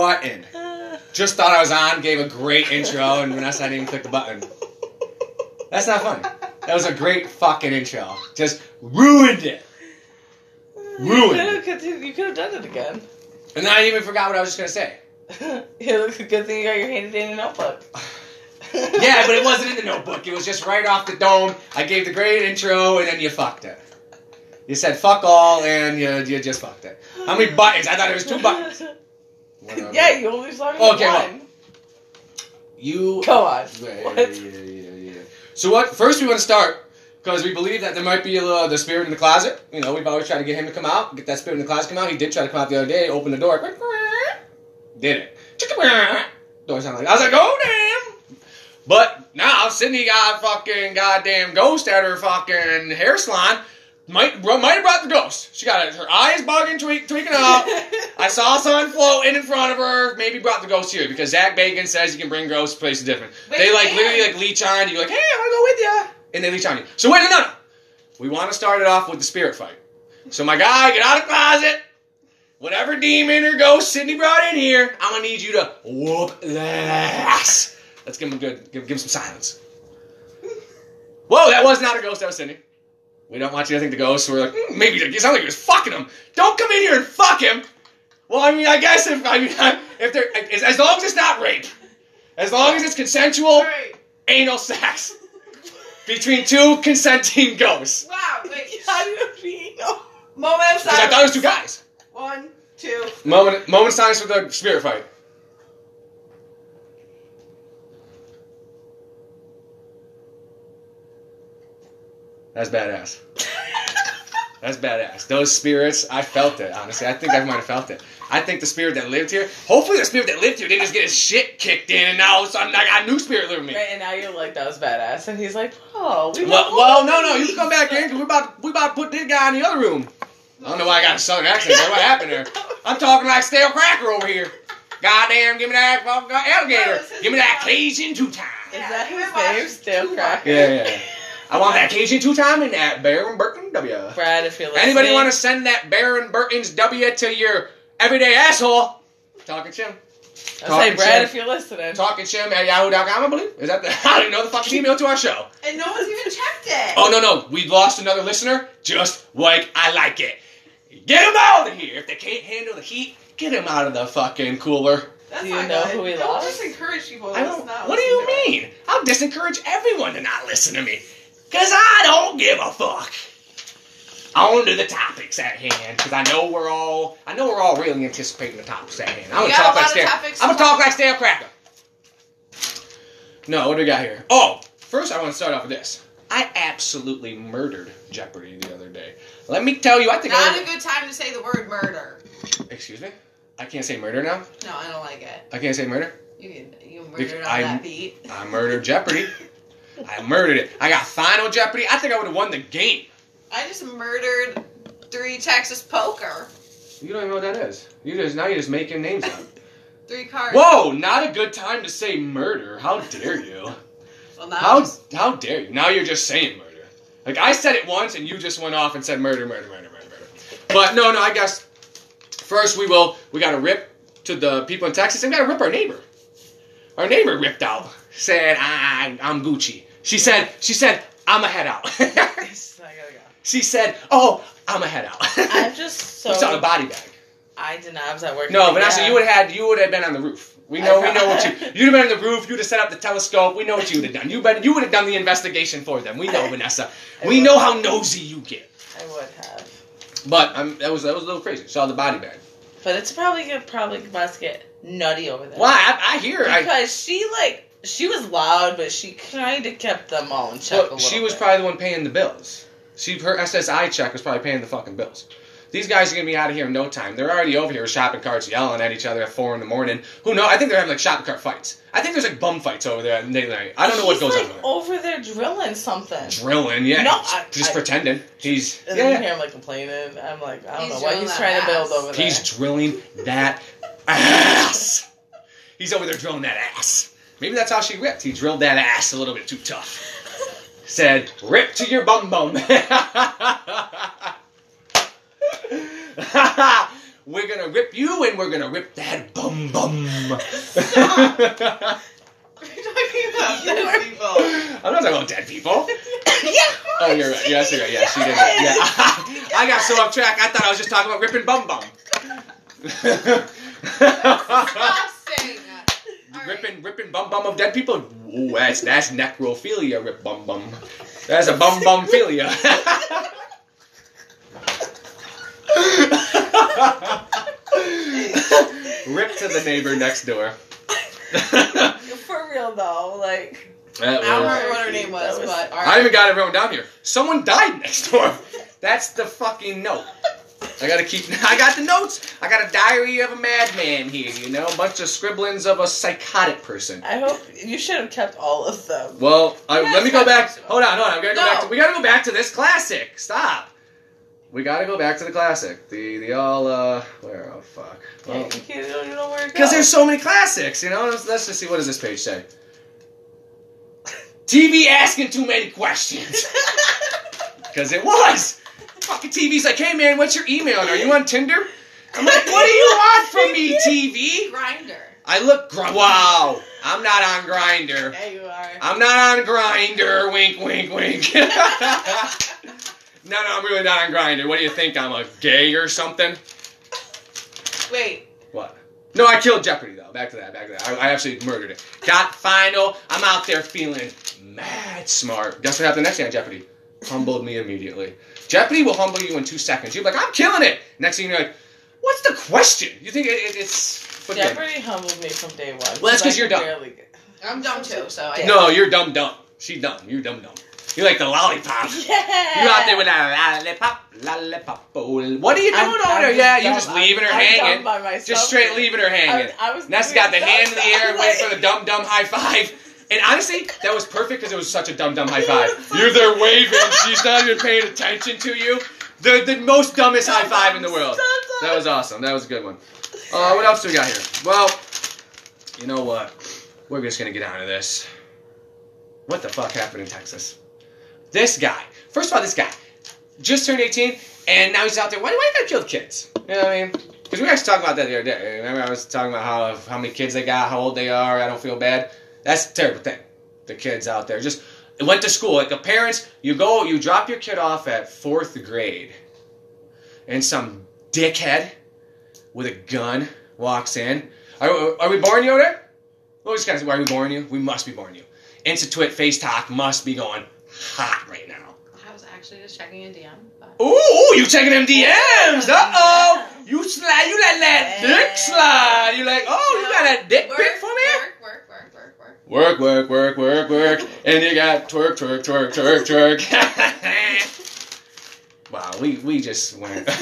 button. Just thought I was on, gave a great intro, and Vanessa didn't even click the button. That's not funny. That was a great fucking intro. Just ruined it. Ruined. You could have you could have done it again. And then I even forgot what I was just gonna say. It yeah, look, good thing you got your hand in dandy notebook. Yeah, but it wasn't in the notebook. It was just right off the dome. I gave the great intro, and then you fucked it. You said fuck all, and you, you just fucked it. How many buttons? I thought it was two buttons. Whatever. yeah, you only saw me with Okay, well. You. Go on. Yeah, What? yeah, yeah, yeah. So what? First, we want to start because we believe that there might be a little, the spirit in the closet. You know, we've always tried to get him to come out, get that spirit in the closet come out. He did try to come out the other day, open the door, did it. Door sounded like I was like, oh damn. But now Sydney got a fucking goddamn ghost at her fucking hair salon. Might might have brought the ghost. She got it. Her eyes bugging, tweak, tweaking out. I saw someone floating in front of her. Maybe brought the ghost here because Zak Bagans says you can bring ghosts to places different. Wait, they like where? literally like leech on you. Like, hey, I want to go with you, and they leech on you. So wait, no, no, no. We want to start it off with the spirit fight. So my guy, get out of the closet. Whatever demon or ghost Sydney brought in here, I'm gonna need you to whoop that ass. Let's give him a good, give, give him some silence. Whoa, that was not a ghost. That was Sydney. We don't want you to think the ghost. We're like, "Hmm, maybe it sounds like he was fucking him. Don't come in here and fuck him. Well, I mean, I guess if I mean, if there, as, as long as it's not rape, as long as it's consensual Alright. anal sex between two consenting ghosts. Wow, wait. How do you know? Moment of Because I thought it was two guys. One, two. Moment, moment of silence for the spirit fight. That's badass. That's badass. Those spirits, I felt it, honestly. I think I might have felt it. I think the spirit that lived here, hopefully the spirit that lived here didn't just get his shit kicked in and now all of a sudden I got a new spirit living me. Right, and now you're like, that was badass. And he's like, oh, we Well, well, no, no, you can come back in because we're about, we about to put this guy in the other room. I don't know why I got a southern accent. but What happened there? I'm talking like stale cracker over here. Goddamn, give me that fucking alligator. Give me that Cajun two time. Is that his name? Stale Cracker? Yeah, yeah, yeah. I want that Cajun two time and that Baron Burton W. Brad, if you're listening. Anybody want to send that Baron Burton's W to your everyday asshole? Talking Chim. I say, Talking Brad, shit. if you're listening. Talking Chim at yahoo.com, I believe. Is that the, I don't even know the fucking email to our show. And no one's even checked it. Oh, no, no. We lost another listener just like I like it. Get him out of here. If they can't handle the heat, get him out of the fucking cooler. That's Do you not know good. who we Don't lost? just encourage people. I don't, not what do you to it. mean? I'll disencourage everyone to not listen to me. Because I don't give a fuck. On to do the topics at hand, because I know we're all, I know we're all really anticipating the topics at hand. I'm gonna talk like lot of stale. I'm gonna talk talk like stale cracker. No, what do we got here? Oh, first I want to start off with this. I absolutely murdered Jeopardy the other day. Let me tell you, I think Not I. a good time to say the word murder. Excuse me. I can't say murder now. No, I don't like it. I can't say murder. You can, you Because murdered on I'm- that beat. I murdered Jeopardy. I murdered it. I got final Jeopardy. I think I would have won the game. I just murdered three Texas poker. You don't even know what that is. You just now you're just making names up. Three cards. Whoa! Not a good time to say murder. How dare you? Well, now How just- how dare you? Now you're just saying murder. Like I said it once and you just went off and said murder, murder, murder, murder, murder. But no, no. I guess first we will. We got to rip to the people in Texas and we got to rip our neighbor. Our neighbor ripped out. Said I, I'm Gucci. She said she said I'm a head out. Yes, I gotta go. she said oh I'm a head out. I'm just so. It's on a body bag. I did not. I was at work. No, Vanessa, you would have had you would have been on the roof. We know we know what you you'd have been on the roof. You'd have set up the telescope. We know what you would have done. You you would have done the investigation for them. We know, Vanessa. I We would. know how nosy you get. I would have. But um, that was that was a little crazy. Saw the body bag. But it's probably gonna probably about to get nutty over there. Well, I, I hear. I, Because she like she was loud, but she kind of kept them all in check. well, little she was bit. probably the one paying the bills. She her SSI check was probably paying the fucking bills. These guys are gonna be out of here in no time. They're already over here with shopping carts yelling at each other at four in the morning. Who know? I think they're having like shopping cart fights. I think there's like bum fights over there at late night. I don't know what goes like, on there. over there drilling something. Drilling, yeah. No, just, I- just I- pretending. He's And yeah. then you hear him like complaining. I'm like, I don't He's know what drilling he's that trying to build ass. over there. He's drilling that ass. He's over there drilling that ass. Maybe that's how she ripped. He drilled that ass a little bit too tough. Said, rip to your bum bum. We're gonna rip you, and we're gonna rip that bum bum. Stop. We're talking about You dead people. I'm not talking about dead people. yeah. Oh, you're right. Yes, you're right. Yeah, she did that. Yeah. I got so off track. I thought I was just talking about ripping bum bum. Disgusting. All right. ripping, ripping bum bum of dead people. Ooh, that's that's necrophilia. Rip bum bum. That's a bum bum philia. Rip to the neighbor next door. For real though, like That I don't was- remember what her name was, was- but all I right. even got it everyone down here. Someone died next door. That's the fucking note. I gotta keep. I got the notes. I got a diary of a madman here. You know, a bunch of scribblings of a psychotic person. I hope you should have kept all of them. Well, I, let me go back. Hold on, hold on. We gotta go No. back. To, we gotta go back to this classic. Stop. We gotta go back to the classic. The the all uh where oh fuck. Yeah, you can't you don't know where to go. Because there's so many classics, you know. Let's, let's just see what does this page say. TV asking too many questions. Because it was. Fucking TV's like, hey man, what's your email? Are you on Tinder? I'm like, what do you want from me, TV? Grindr. I look, gr- wow, I'm not on Grindr. yeah, you are. I'm not on Grindr. Wink, wink, wink. no, no, I'm really not on Grindr. What do you think? I'm a gay or something? Wait. What? No, I killed Jeopardy though. Back to that. Back to that. I, I actually murdered it. Got final. I'm out there feeling mad smart. Guess what happened next day on Jeopardy? Humbled me immediately. Jeopardy will humble you in two seconds. You're like, I'm killing it. Next thing you're like, what's the question? You think it, it, it's. but then- Jeopardy humbled me from day one. Well, that's because you're dumb. barely I'm dumb too, so I. No, you're dumb dumb. She dumb. You're dumb dumb. You're like the lollipop. Yeah. You out there with that lollipop, lollipop. oh, What are you doing I'm- over there? Yeah, you dumb. just leaving her I'm, I'm hanging. dumb by myself. Just straight leaving her hanging. I, I was Ness got the hand in the stuff, air, like- waiting for the dumb dumb high five. And honestly, that was perfect because it was such a dumb dumb high five. You're there waving, she's not even paying attention to you. The the most dumbest high five in the world. That was awesome. That was a good one. Uh, what else do we got here? Well, you know what? We're just gonna get out of this. What the fuck happened in Texas? This guy. First of all, this guy just turned 18, and now he's out there. Why, why you gotta kill kids? You know what I mean? Because we were actually talking about that the other day. Remember, I was talking about how how many kids they got, how old they are. I don't feel bad. That's a terrible thing. The kids out there just went to school. Like the parents, you go, you drop your kid off at fourth grade, and some dickhead with a gun walks in. Are, are we boring you there? Well, we just gotta, are we boring you? We must be boring you. Twit face talk must be going hot right now. I was actually just checking a DM. But... Ooh, you checking them DMs? Uh oh, you slide, you let that dick slide. You like, oh, you got that dick work, pic for me? Work, work, work, work, work. Work, work, and you got twerk, twerk, twerk, twerk, twerk. wow, we we just went. what,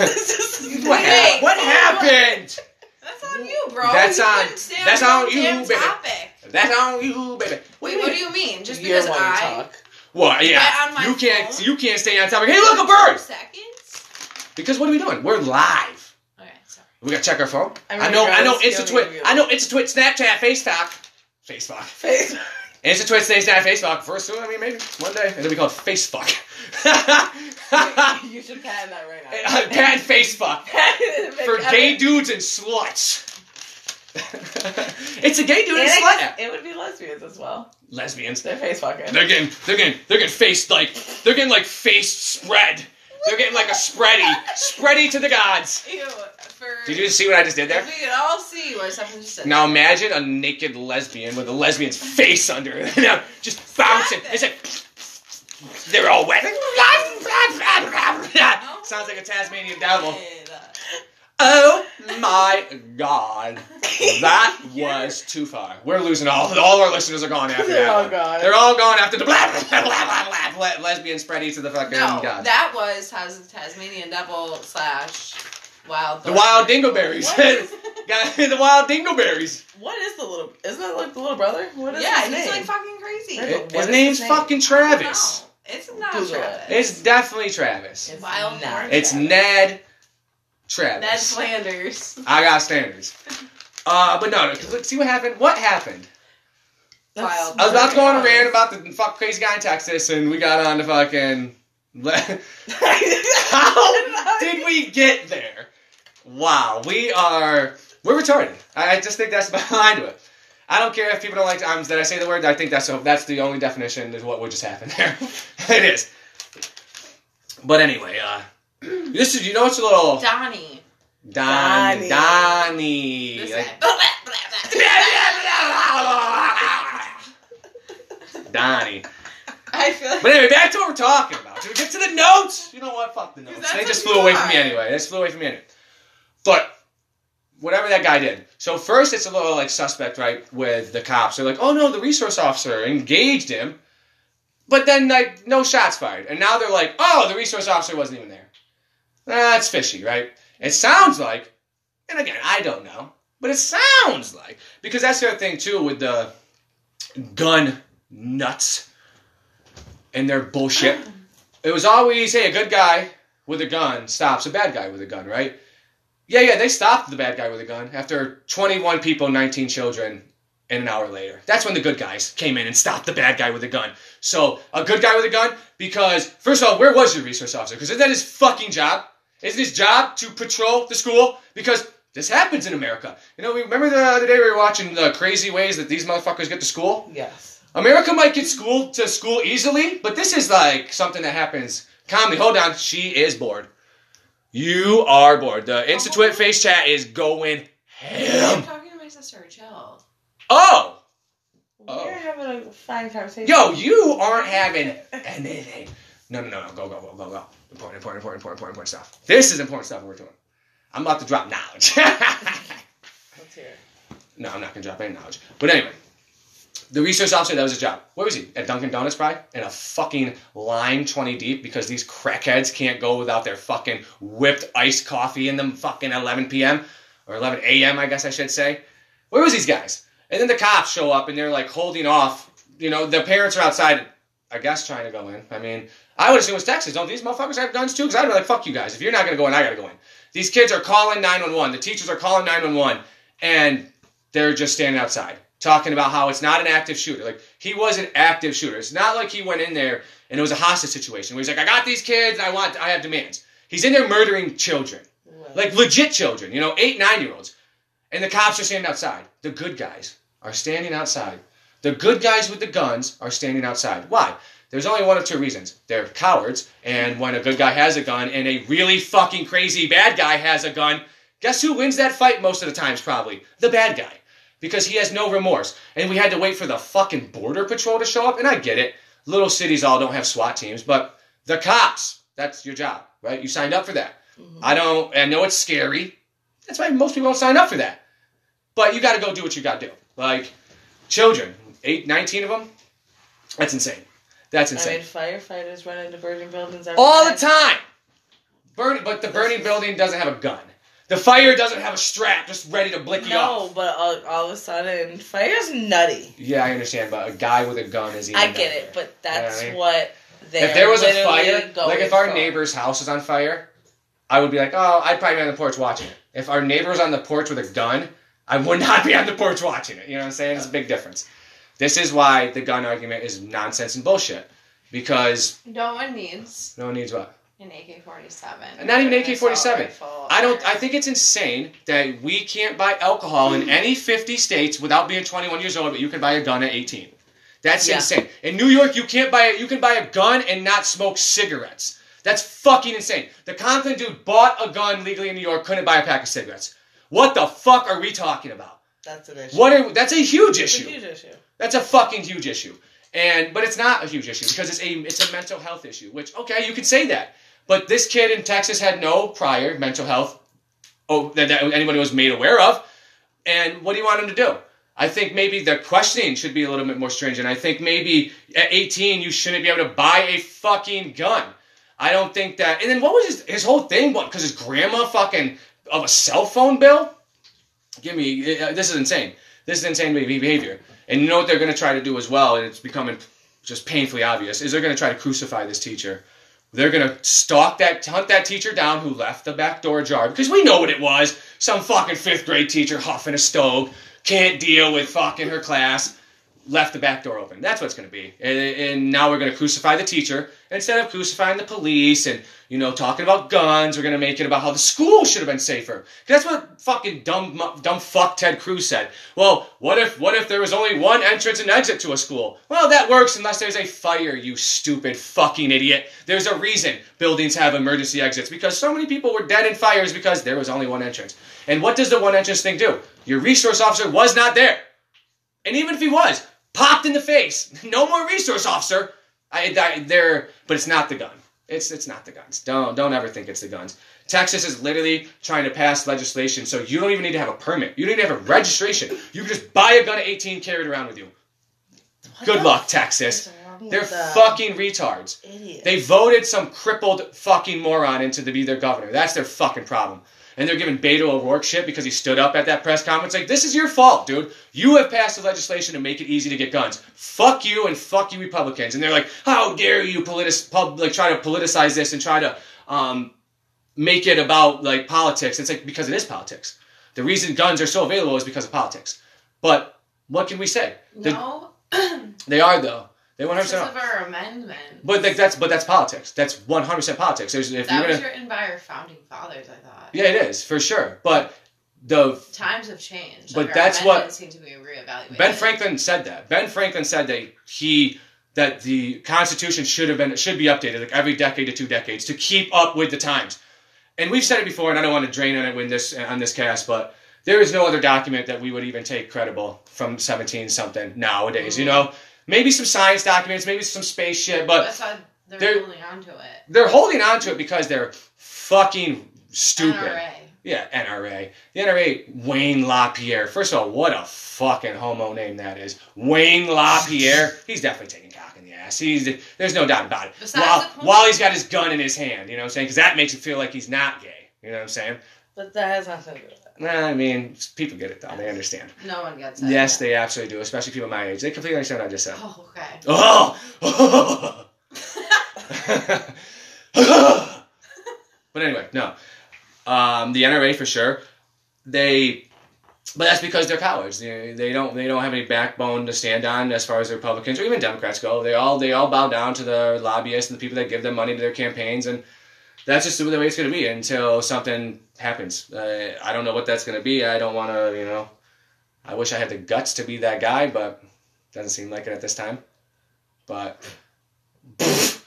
Wait, hap- what happened? That's on you, bro. That's you on- that's on you, damn baby. Topic. That's on you, baby. Wait, what do you mean? Just You're because one to I talk. What? Yeah, Get on my you can't phone. you can't stay on topic. Hey, look, a bird. Seconds. Because what are we doing? We're live. Okay, sorry. We gotta check our phone. I'm I know, I know. It's a feeling twit. I know it's a twit. Snapchat, FaceTalk, Facebook. Face. It's a twit. Stay Snap, Facebook. First, I mean, maybe one day it'll be called Facefuck. you should patent that right now. Uh, patent Facefuck for gay dudes and sluts. it's a gay dude and And slut. it, app. it would be lesbians as well. Lesbians. They're face fucking. They're getting, they're getting, they're getting faced like, they're getting like face spread. They're getting like a spready, spready to the gods. Ew, for. Did you see what I just did there? We could all see what something just said. Now imagine a naked lesbian with a lesbian's face under it, now just bouncing. It's like they're all wet. Sounds like a Tasmanian devil. Oh my god, that was too far. We're losing all. All our listeners are gone after They're that. all one. gone. They're all gone after the blah blah blah blah blah, blah lesbian spready to the fucking No, god. that was Tas- Tasmanian devil slash wild. the wild dingleberries. What is- Got the wild dingleberries. What is the little? Isn't that like the little brother? What is Yeah, his he's name? like fucking crazy. What His is his name's name? fucking Travis. No, it's not Google it. Travis. It's definitely Travis. It's Wild not. Horse. It's Travis. Ned Ned Flanders. I got standards. Uh, but no, no, 'cause look, see what happened? What happened? Wild. I was about to go on a rant about the fuck crazy guy in Texas, and we got on to fucking. honest. How did we get there? Wow, we are we're retarded. I, I just think that's behind it. I don't care if people don't like times that I say the word. I think that's that's the only definition is what would just happen there. it is. But anyway, uh, this is you know it's a little Donnie. Donnie Donnie. Donnie. Like- Donnie. I feel like But anyway, back to what we're talking about. Should we get to the notes? You know what? Fuck the notes. They just flew away from me anyway. They just flew away from me anyway. But whatever that guy did. So first, it's a little like suspect, right, with the cops. They're like, "Oh no, the resource officer engaged him," but then like no shots fired. And now they're like, "Oh, the resource officer wasn't even there." That's fishy, right? It sounds like, and again, I don't know, but it sounds like because that's the other thing too with the gun nuts and their bullshit. It was always, hey, a good guy with a gun stops a bad guy with a gun, right? Yeah, yeah, they stopped the bad guy with a gun after 21 people, 19 children, and an hour later. That's when the good guys came in and stopped the bad guy with a gun. So, a good guy with a gun, because, first of all, where was your resource officer? Because isn't that his fucking job? Isn't his job to patrol the school? Because this happens in America. You know, we remember the other day we were watching the crazy ways that these motherfuckers get to school? Yes. America might get school to school easily, but this is like something that happens calmly. Hold on, she is bored. You are bored. The oh, Institute face chat is going I'm ham. talking to my sister. Chill. Oh, Oh. We're oh. having a fine conversation. yo, you aren't having anything. No, no, no, no. Go, go, go, go, go. Important, important, important, important, important, important stuff. This is important stuff we're doing. I'm about to drop knowledge. Let's hear it. No, I'm not gonna drop any knowledge. But anyway, the research officer, that was his job. Where was he? At Dunkin' Donuts, probably? In a fucking line 20 deep because these crackheads can't go without their fucking whipped iced coffee in them fucking 11 p.m. or 11 a.m., I guess I should say. Where was these guys? And then the cops show up and they're like holding off. You know, the parents are outside, I guess, trying to go in. I mean, I would assume it's Texas. Don't these motherfuckers have guns too? Because I'd be like, fuck you guys. If you're not gonna go in, I gotta go in. These kids are calling 911. The teachers are calling 911. And they're just standing outside talking about how it's not an active shooter. Like he was an active shooter. It's not like he went in there and it was a hostage situation where he's like, I got these kids and I want, I have demands. He's in there murdering children, like legit children. You know, eight, nine year olds, and the cops are standing outside. The good guys are standing outside. The good guys with the guns are standing outside. Why? There's only one of two reasons. They're cowards, and when a good guy has a gun and a really fucking crazy bad guy has a gun, guess who wins that fight most of the times? Probably the bad guy. Because he has no remorse. And we had to wait for the fucking border patrol to show up, and I get it. Little cities all don't have SWAT teams, but the cops, that's your job, right? You signed up for that. Mhm. I don't, I know it's scary. That's why most people don't sign up for that. But you gotta go do what you gotta do. Like, children, eight, 19 of them, that's insane. That's insane. I mean, firefighters run into burning buildings All the time. Burning, but the burning building doesn't have a gun. The fire doesn't have a strap just ready to blick you No, off. but all, all of a sudden, fire's nutty. Yeah, I understand, but a guy with a gun is even I get nuttier. it, but that's I mean? what they're If there was a fire, like if our for. neighbor's house is on fire, I would be like, oh, I'd probably be on the porch watching it. If our neighbor was on the porch with a gun, I would not be on the porch watching it. You know what I'm saying? It's a big difference. This is why the gun argument is nonsense and bullshit. Because No one needs no one needs what? an AK forty seven. Not even AK-47. I don't. I think it's insane that we can't buy alcohol in any 50 states without being 21 years old, but you can buy a gun at 18. That's Yeah. insane. In New York, you can't buy. You can buy a gun and not smoke cigarettes. That's fucking insane. The Compton dude bought a gun legally in New York, couldn't buy a pack of cigarettes. What the fuck are we talking about? That's an issue. What? Are, that's a huge It's a huge issue. That's a fucking huge issue. And but it's not a huge issue because it's a it's a mental health issue. Which okay, you could say that. But this kid in Texas had no prior mental health oh that, that anybody was made aware of. And what do you want him to do? I think maybe the questioning should be a little bit more stringent. I think maybe at 18 you shouldn't be able to buy a fucking gun. I don't think that. And then what was his his whole thing? What? Because his grandma fucking of a cell phone bill? Give me. Uh, this is insane. This is insane behavior. And you know what they're going to try to do as well, and it's becoming just painfully obvious, is they're going to try to crucify this teacher. They're going to stalk that, hunt that teacher down who left the back door ajar because we know what it was. Some fucking fifth grade teacher huffing a stove, can't deal with fucking her class. Left the back door open. That's what it's going to be. And, and now we're going to crucify the teacher instead of crucifying the police and you know talking about guns. We're going to make it about how the school should have been safer. That's what fucking dumb dumb fuck Ted Cruz said. Well, what if what if there was only one entrance and exit to a school? Well, that works unless there's a fire. You stupid fucking idiot. There's a reason buildings have emergency exits because so many people were dead in fires because there was only one entrance. And what does the one entrance thing do? Your resource officer was not there. And even if he was, popped in the face. No more resource officer. I, I there, but it's not the gun. It's it's not the guns. Don't don't ever think it's the guns. Texas is literally trying to pass legislation so you don't even need to have a permit. You don't need to have a registration. You can just buy a gun at 18, carry it around with you. What Good luck, Texas. They're fucking retards. idiots. They voted some crippled fucking moron into to be their governor. That's their fucking problem. And they're giving Beto O'Rourke shit because he stood up at that press conference. Like, this is your fault, dude. You have passed the legislation to make it easy to get guns. Fuck you and fuck you Republicans. And they're like, how dare you politis- pub- like try to politicize this and try to um, make it about like politics. It's like because it is politics. The reason guns are so available is because of politics. But what can we say? The- No. They are though. They 100% because are. of our amendment. But like, that's but that's politics. That's 100% politics. There's, if that you're was gonna, written by our founding fathers, I thought. yeah, it is for sure. But the Times have changed. But Like, that's what- Seem to be reevaluated. Ben Franklin said that. Ben Franklin said that he that the Constitution should have been should be updated like every decade to two decades to keep up with the times. And we've said it before, and I don't want to drain on it when this on this cast, but there is no other document that we would even take credible from 17 something nowadays. You mm-hmm. know, maybe some science documents, maybe some space shit, but That's why they're, they're- holding on to it. they're holding on to it because they're fucking stupid. NRA. Yeah, NRA. The NRA, Wayne LaPierre. First of all, what a fucking homo name that is. Wayne LaPierre. He's definitely taking cock in the ass. He's, there's no doubt about it. Besides While, the point- while he's got his gun in his hand, you know what I'm saying? Because that makes it feel like he's not gay. You know what I'm saying? But that has nothing to do with that. Nah, I mean, people get it though. They understand. No one gets it. Yes, they absolutely do, especially people my age. They completely understand what I just said. Oh, okay. Oh! but anyway, no. Um, the NRA for sure. They, but that's because they're cowards. They, they don't they don't have any backbone to stand on as far as the Republicans or even Democrats go. They all they all bow down to the lobbyists and the people that give them money to their campaigns, and that's just the way it's going to be until something happens. Uh, I don't know what that's going to be. I don't want to, you know. I wish I had the guts to be that guy, but doesn't seem like it at this time. But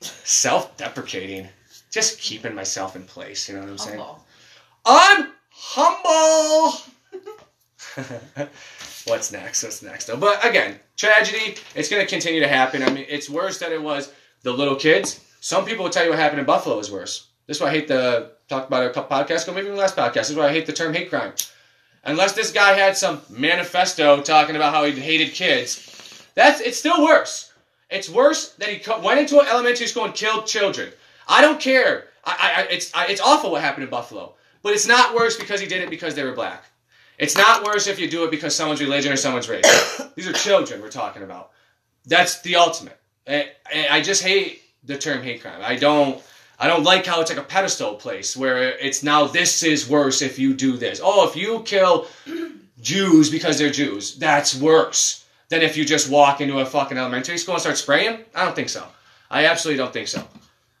self-deprecating, just keeping myself in place. You know what I'm saying? Humble. I'm humble. What's next? What's next? Though? But again, tragedy. It's going to continue to happen. I mean, it's worse than it was the little kids. Some people will tell you what happened in Buffalo is worse. This is why I hate the talk about a podcasts ago, maybe even last podcast. This is why I hate the term hate crime. Unless this guy had some manifesto talking about how he hated kids, that's it's still worse. It's worse that he co- went into an elementary school and killed children. I don't care. I, I, it's I, it's awful what happened in Buffalo, but it's not worse because he did it because they were black. It's not worse if you do it because someone's religion or someone's race. These are children we're talking about. That's the ultimate. And, and I just hate the term hate crime. I don't. I don't like how it's like a pedestal place where it's now this is worse if you do this. Oh, if you kill Jews because they're Jews, that's worse than if you just walk into a fucking elementary school and start spraying. I don't think so. I absolutely don't think so.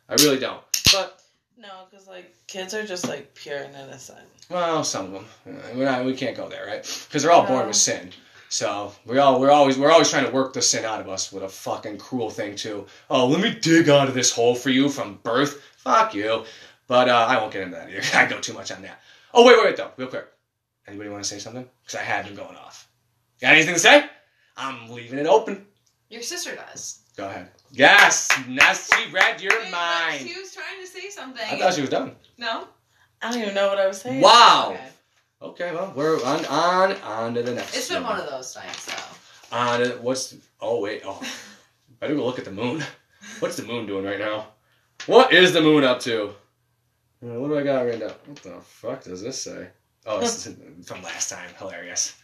I really don't. But No, because like kids are just like pure and innocent. well, some of them. Uh, We're not, we can't go there, right? Because they're all born with sin. So we all we're always we're always trying to work the sin out of us with a fucking cruel thing too. Oh, let me dig out of this hole for you from birth. Fuck you. But uh, I won't get into that either. I go too much on that. Oh wait, wait, wait though, real quick. Anybody want to say something? Because I had been going off. Got anything to say? I'm leaving it open. Your sister does. Go ahead. Yes, now she read your Wait, mind. She was trying to say something. I thought she was done. No. I don't even know what I was saying. Wow. Okay. Okay, well we're on on on to the next. It's been one of those nights, though. On to what's? Oh wait. Oh, better go look at the moon. What's the moon doing right now? What is the moon up to? Uh, What do I got right now? What the fuck does this say? Oh, it's from last time. Hilarious.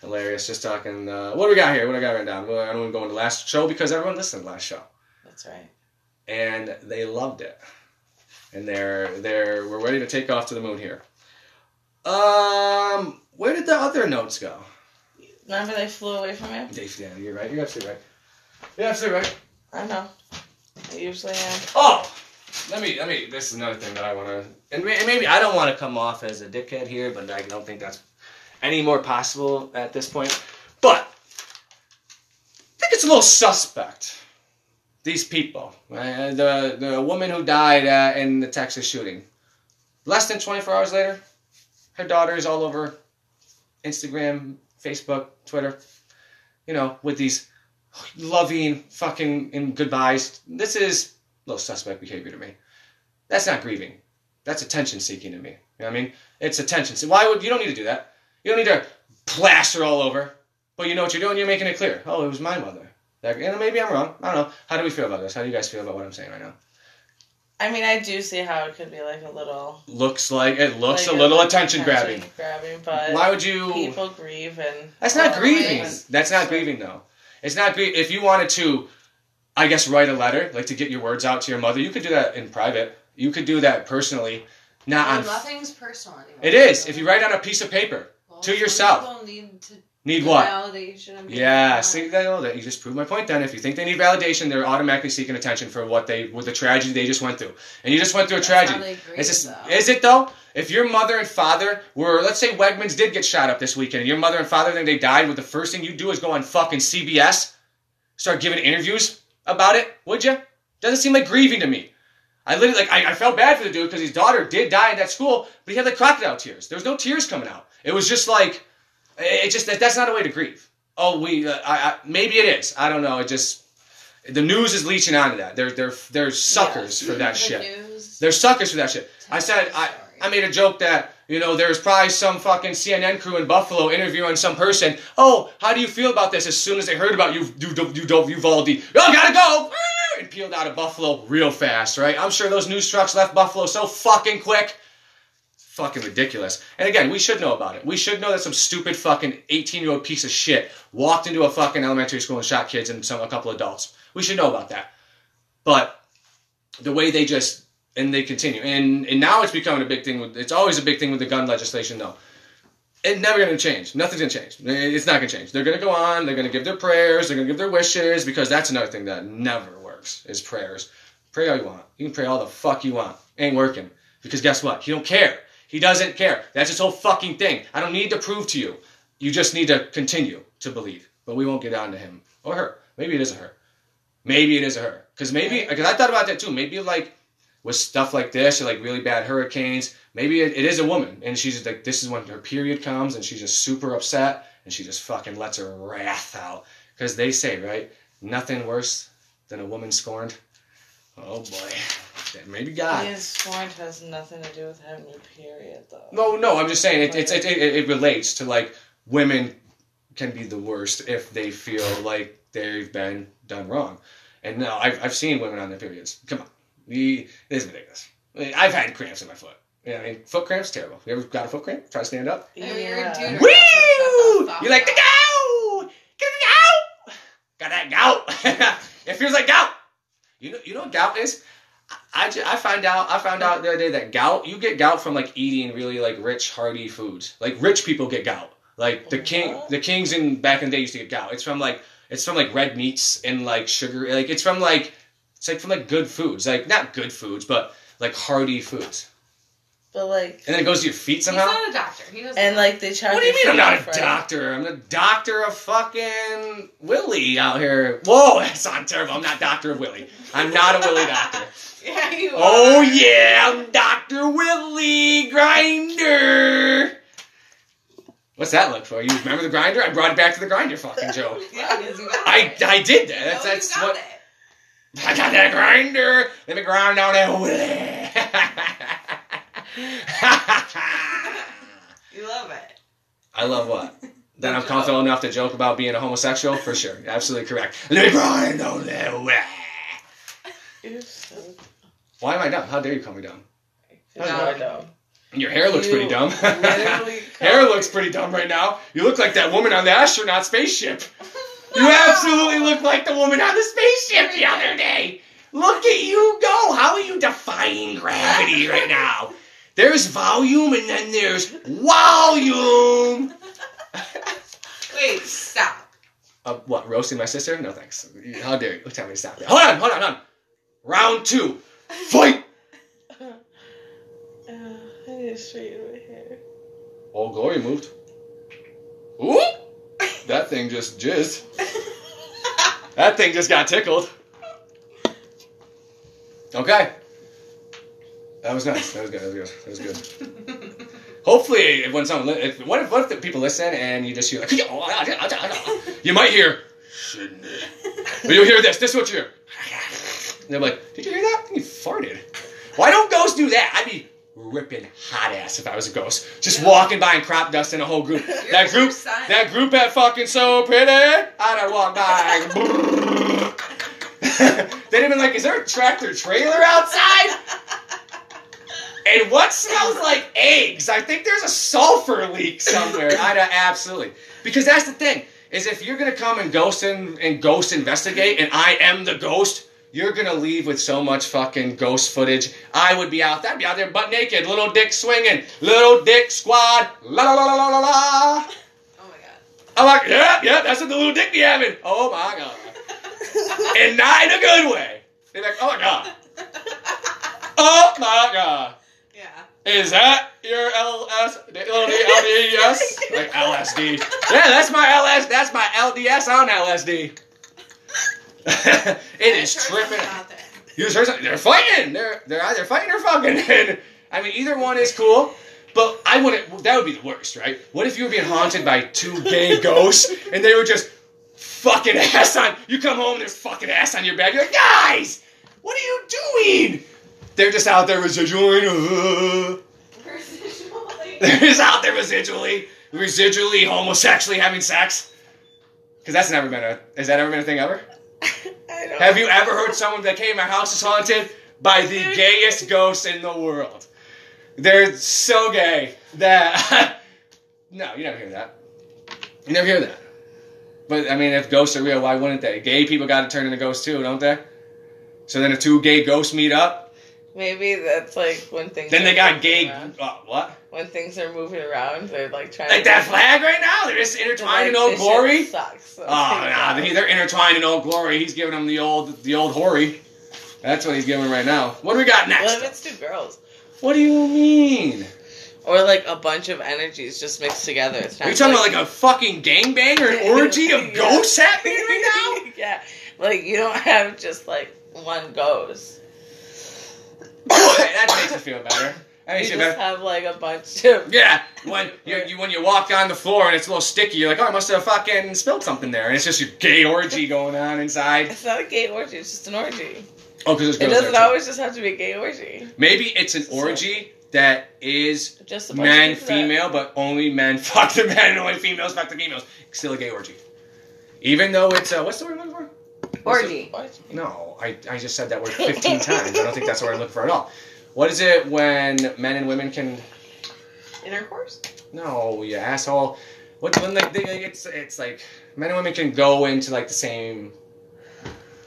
Hilarious. Just talking. Uh, what do we got here? What do I got right now? Well, I don't want to go into last show because everyone listened to last show That's right. and they loved it. And they're they're we're ready to take off to the moon here. Um, where did the other notes go? Remember they flew away from you? Dave, yeah, you're right. You're absolutely right. You're absolutely right. I know. I usually am. Oh, let me let me. This is another thing that I want to, and maybe I don't want to come off as a dickhead here, but I don't think that's any more possible at this point. But I think it's a little suspect. These people, uh, the the woman who died uh, in the Texas shooting, less than 24 hours later, her daughter is all over Instagram, Facebook, Twitter, you know, with these loving fucking and goodbyes. This is little suspect behavior to me. That's not grieving. That's attention seeking to me. You know I mean? It's attention. So why would you don't need to do that? You don't need to plaster all over. But you know what you're doing? You're making it clear. Oh, it was my mother. That, and maybe I'm wrong. I don't know. How do we feel about this? How do you guys feel about what I'm saying right now? I mean, I do see how it could be like a little. Looks like it looks like a little attention grabbing. grabbing, but Why would you? people grieve and. That's not grieving. yes. That's not grieving though. It's not grieving. If you wanted to, I guess, write a letter, like to get your words out to your mother, you could do that in private. You could do that personally, not Well, on. nothing's personal anymore. It is. If you write on a piece of paper, Well, to yourself. people need to need what? Validation. Yeah, see that, oh, that you just proved my point. Then, if you think they need validation, they're automatically seeking attention for what they, with the tragedy they just went through, and you just went through a That's tragedy. Is, this, is it though? If your mother and father were, let's say Wegmans did get shot up this weekend, and your mother and father think they died, would the first thing you do is go on fucking CBS, start giving interviews about it? Would you? Doesn't seem like grieving to me. I literally like I, I felt bad for the dude because his daughter did die in that school, but he had like crocodile tears. There was no tears coming out. It was just like it just that's not a way to grieve. Oh, we uh, I, I, maybe it is. I don't know. It just the news is leeching onto that. They're they're they're suckers for that The shit. news. They're suckers for that shit. I said I, I made a joke that you know there's probably some fucking CNN crew in Buffalo interviewing some person. Oh, how do you feel about this? As soon as they heard about you, you, you, you Uvalde, oh, gotta go, and peeled out of Buffalo real fast, right? I'm sure those news trucks left Buffalo so fucking quick. Fucking ridiculous. And again, we should know about it. We should know that some stupid fucking 18 year old piece of shit walked into a fucking elementary school and shot kids and some a couple adults. We should know about that. But the way they just and they continue. And and now it's becoming a big thing with it's always a big thing with the gun legislation though. It's never going to change. Nothing's going to change it's not going to change. They're going to go on. They're going to give their prayers. They're going to give their wishes because that's another thing that never works is prayers. Pray all you want. You can pray all the fuck you want. Ain't working. Because guess what? He don't care he doesn't care. That's his whole fucking thing. I don't need to prove to you. You just need to continue to believe. But we won't get on to him or her. Maybe it is a her. Maybe it is a her. Because maybe because i thought about that too. Maybe like with stuff like this or like really bad hurricanes maybe it, it is a woman. And she's like this is when her period comes and she's just super upset and she just fucking lets her wrath out. Because they say right nothing worse than a woman scorned. Oh boy Then maybe god Being point has nothing to do with having your period, though. no no i'm just saying it, it's it, it, it relates to like women can be the worst if they feel like they've been done wrong and no i've, I've seen women on their periods come on the, it is ridiculous I mean, i've had cramps in my foot yeah, I mean, foot cramps terrible. You ever got a foot cramp? Try to stand up. Oh, you're a Yeah. Woo! Shut the fuck You like the gout? Get the gout? Got that gout? it feels like gout. You know, you know what gout is? I, I, find out I found out the other day that gout you get gout from like eating really like rich hearty foods. Like rich people get gout. Like the king the kings in back in the day used to get gout. It's from like it's from like red meats and like sugar. Like it's from like it's like from like good foods. Like not good foods, but like hearty foods. But like, And then it goes to your feet somehow. He's not a doctor. He doesn't. and know. like they charge. What do you you mean I'm not a for life, right? doctor? I'm the doctor of fucking Willie out here. Whoa, that sounds terrible. I'm not Doctor of Willie. I'm not a Willie doctor. yeah, you Oh are. yeah, I'm Doctor Willie Grinder. What's that look for? You remember the grinder? I brought it back to the grinder fucking joke. Yeah, because you I. I did that. That's No, you that's got what it. I got that grinder. Let me grind on that Willie. You love it. I love what? That I'm The comfortable enough to joke about being a homosexual? For sure. Absolutely correct. Let me grind on that way. You're so Why am I dumb? How dare you call me dumb? you're No. dumb. Your hair looks pretty dumb. hair looks pretty dumb right now. You look like that woman on the astronaut spaceship. You absolutely look like the woman on the spaceship the other day. Look at you go. How are you defying gravity right now? There's volume and then there's volume. Wait, stop. Uh, what, roasting my sister? No thanks. How dare you? Tell me to stop that. Hold on, hold on, hold on. Round two. Fight! Uh, I need to straighten my hair. Oh, Glory moved. Ooh! That thing just jizzed. That thing just got tickled. Okay. That was nice. That was good. That was good. That was good. Hopefully, if when someone, li- if, what if, what if the people listen and you just hear like, you might hear, shouldn't? But you'll hear this. This is what you hear. And they're like, did you hear that? I think you farted. Why don't ghosts do that? I'd be ripping hot ass if I was a ghost. Just walking by and crop dusting a whole group. that group, that group at fucking so pretty. I'd walk by. They'd have been like, is there a tractor trailer outside? And what smells like eggs? I think there's a sulfur leak somewhere. I'd uh, absolutely. Because that's the thing is if you're gonna come and ghost and, and ghost investigate, and I am the ghost, you're gonna leave with so much fucking ghost footage. I would be out. I'd be out there butt naked, little dick swinging, little dick squad, la la la la la la la. Oh my god. I'm like, yeah, yeah, that's what the little dick be having. Oh my god, and not in a good way. They're like, oh my god, oh my god. Yeah. Is that your LS LDS? Like LSD. Yeah, that's my LS. That's my LDS on LSD. it is tripping. about that. You just heard something. They're fighting. They're they're either fighting or fucking. And, I mean, either one is cool. But I wouldn't. That would be the worst, right? What if you were being haunted by two gay ghosts and they were just fucking ass on? You come home and there's fucking ass on your bed. You're like, guys, what are you doing? They're just out there residually. Residually. they're just out there residually, residually homosexually having sex. Because that's never been a. Has that ever been a thing ever? I don't Have you ever heard someone that came, my house is haunted by the gayest ghosts in the world? They're so gay that. no, you never hear that. You never hear that. But, I mean, if ghosts are real, why wouldn't they? Gay people got to turn into ghosts too, don't they? So then if two gay ghosts meet up, Maybe that's like when things. then they got gay. Uh, what? When things are moving around, they're like trying. Like that flag right now? They're just intertwined in old glory? Sucks. So Oh, nah, they- they're intertwined in old glory. He's giving them the old, the old hoary. That's what he's giving right now. What do we got next? What if it's two girls? What do you mean? Or like a bunch of energies just mixed together. It's Are you talking about like a fucking gangbang or an orgy of Yeah. ghosts happening right now? yeah, like you don't have just like one ghost. That makes me feel better. That You makes just better. have like a bunch of. Yeah, when you, you when you walk on the floor and it's a little sticky, you're like, oh, I must have fucking spilled something there, and it's just your gay orgy going on inside. It's not a gay orgy. It's just an orgy. Oh, because It doesn't always just have to be a gay orgy. Maybe it's an orgy that is Just a bunch men, of people that- female, but only men fuck the men, and only females fuck the females. Still a gay orgy. Even though it's uh, what's the word I'm looking for? What's the- Orgy. No, I, I just said that word 15 times. I don't think that's what I'm looking for at all. What is it when men and women can? Intercourse? No, you asshole. What when like they, it's it's like men and women can go into like the same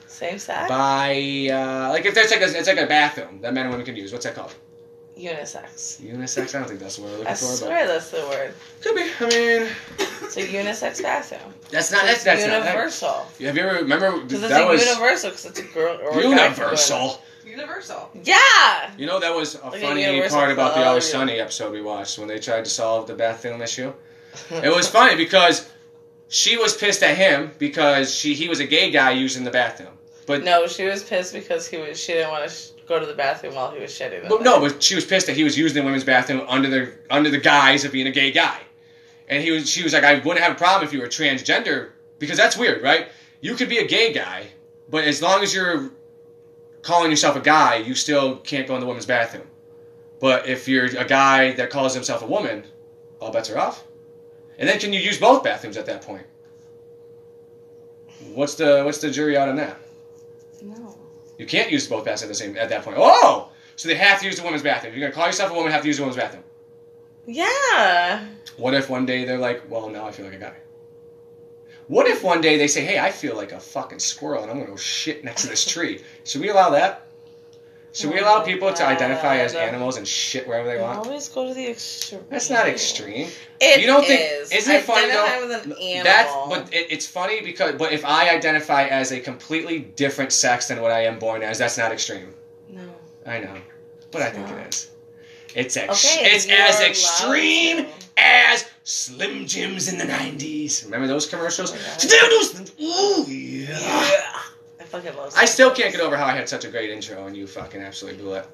Same sex. by uh, like if there's like a it's like a bathroom that men and women can use. What's that called? Unisex. Unisex. I don't think that's the word I'm I looking for, swear that's the word. could be. I mean, It's a unisex bathroom. that's not that's It's that's not. That, universal. have you ever remember Because it's that a was universal. Because it's a girl or a guy can go in universal? Universal. Yeah. You know that was a Like funny universal part about the value. Always Sunny episode we watched when they tried to solve the bathroom issue. It was funny because she was pissed at him because she he was a gay guy using the bathroom. But No, she was pissed because he was. She didn't want to sh- go to the bathroom while he was shitting. but no, but she was pissed that he was using the women's bathroom under the under the guise of being a gay guy. And he was she was like, I wouldn't have a problem if you were transgender because that's weird, right? You could be a gay guy, but as long as you're calling yourself a guy, you still can't go in the women's bathroom. But if you're a guy that calls himself a woman, all bets are off. And then can you use both bathrooms at that point? What's the what's the jury out on that? You can't use both bathrooms at the same at that point. Oh, so they have to use the women's bathroom. You're gonna call yourself a woman, have to use the women's bathroom. Yeah. What if one day they're like, well, now I feel like a guy. What if one day they say, hey, I feel like a fucking squirrel and I'm gonna go shit next to this tree? Should we allow that? Should we allow my people to identify as animals and shit wherever they You want? always go to the extreme. That's not extreme. It You don't think- is. isn't it funny, though? with an animal. That's but it, it's funny because but if I identify as a completely different sex than what I am born as, that's not extreme. no. I know, but I think not. it is. It's ex- Okay, it's as extreme as Slim Jims in the '90s. Remember those commercials? Oh, yeah. Today we'll do Slim- Ooh yeah. Yeah. I fucking. I still can't get over how I had such a great intro and you fucking absolutely blew it.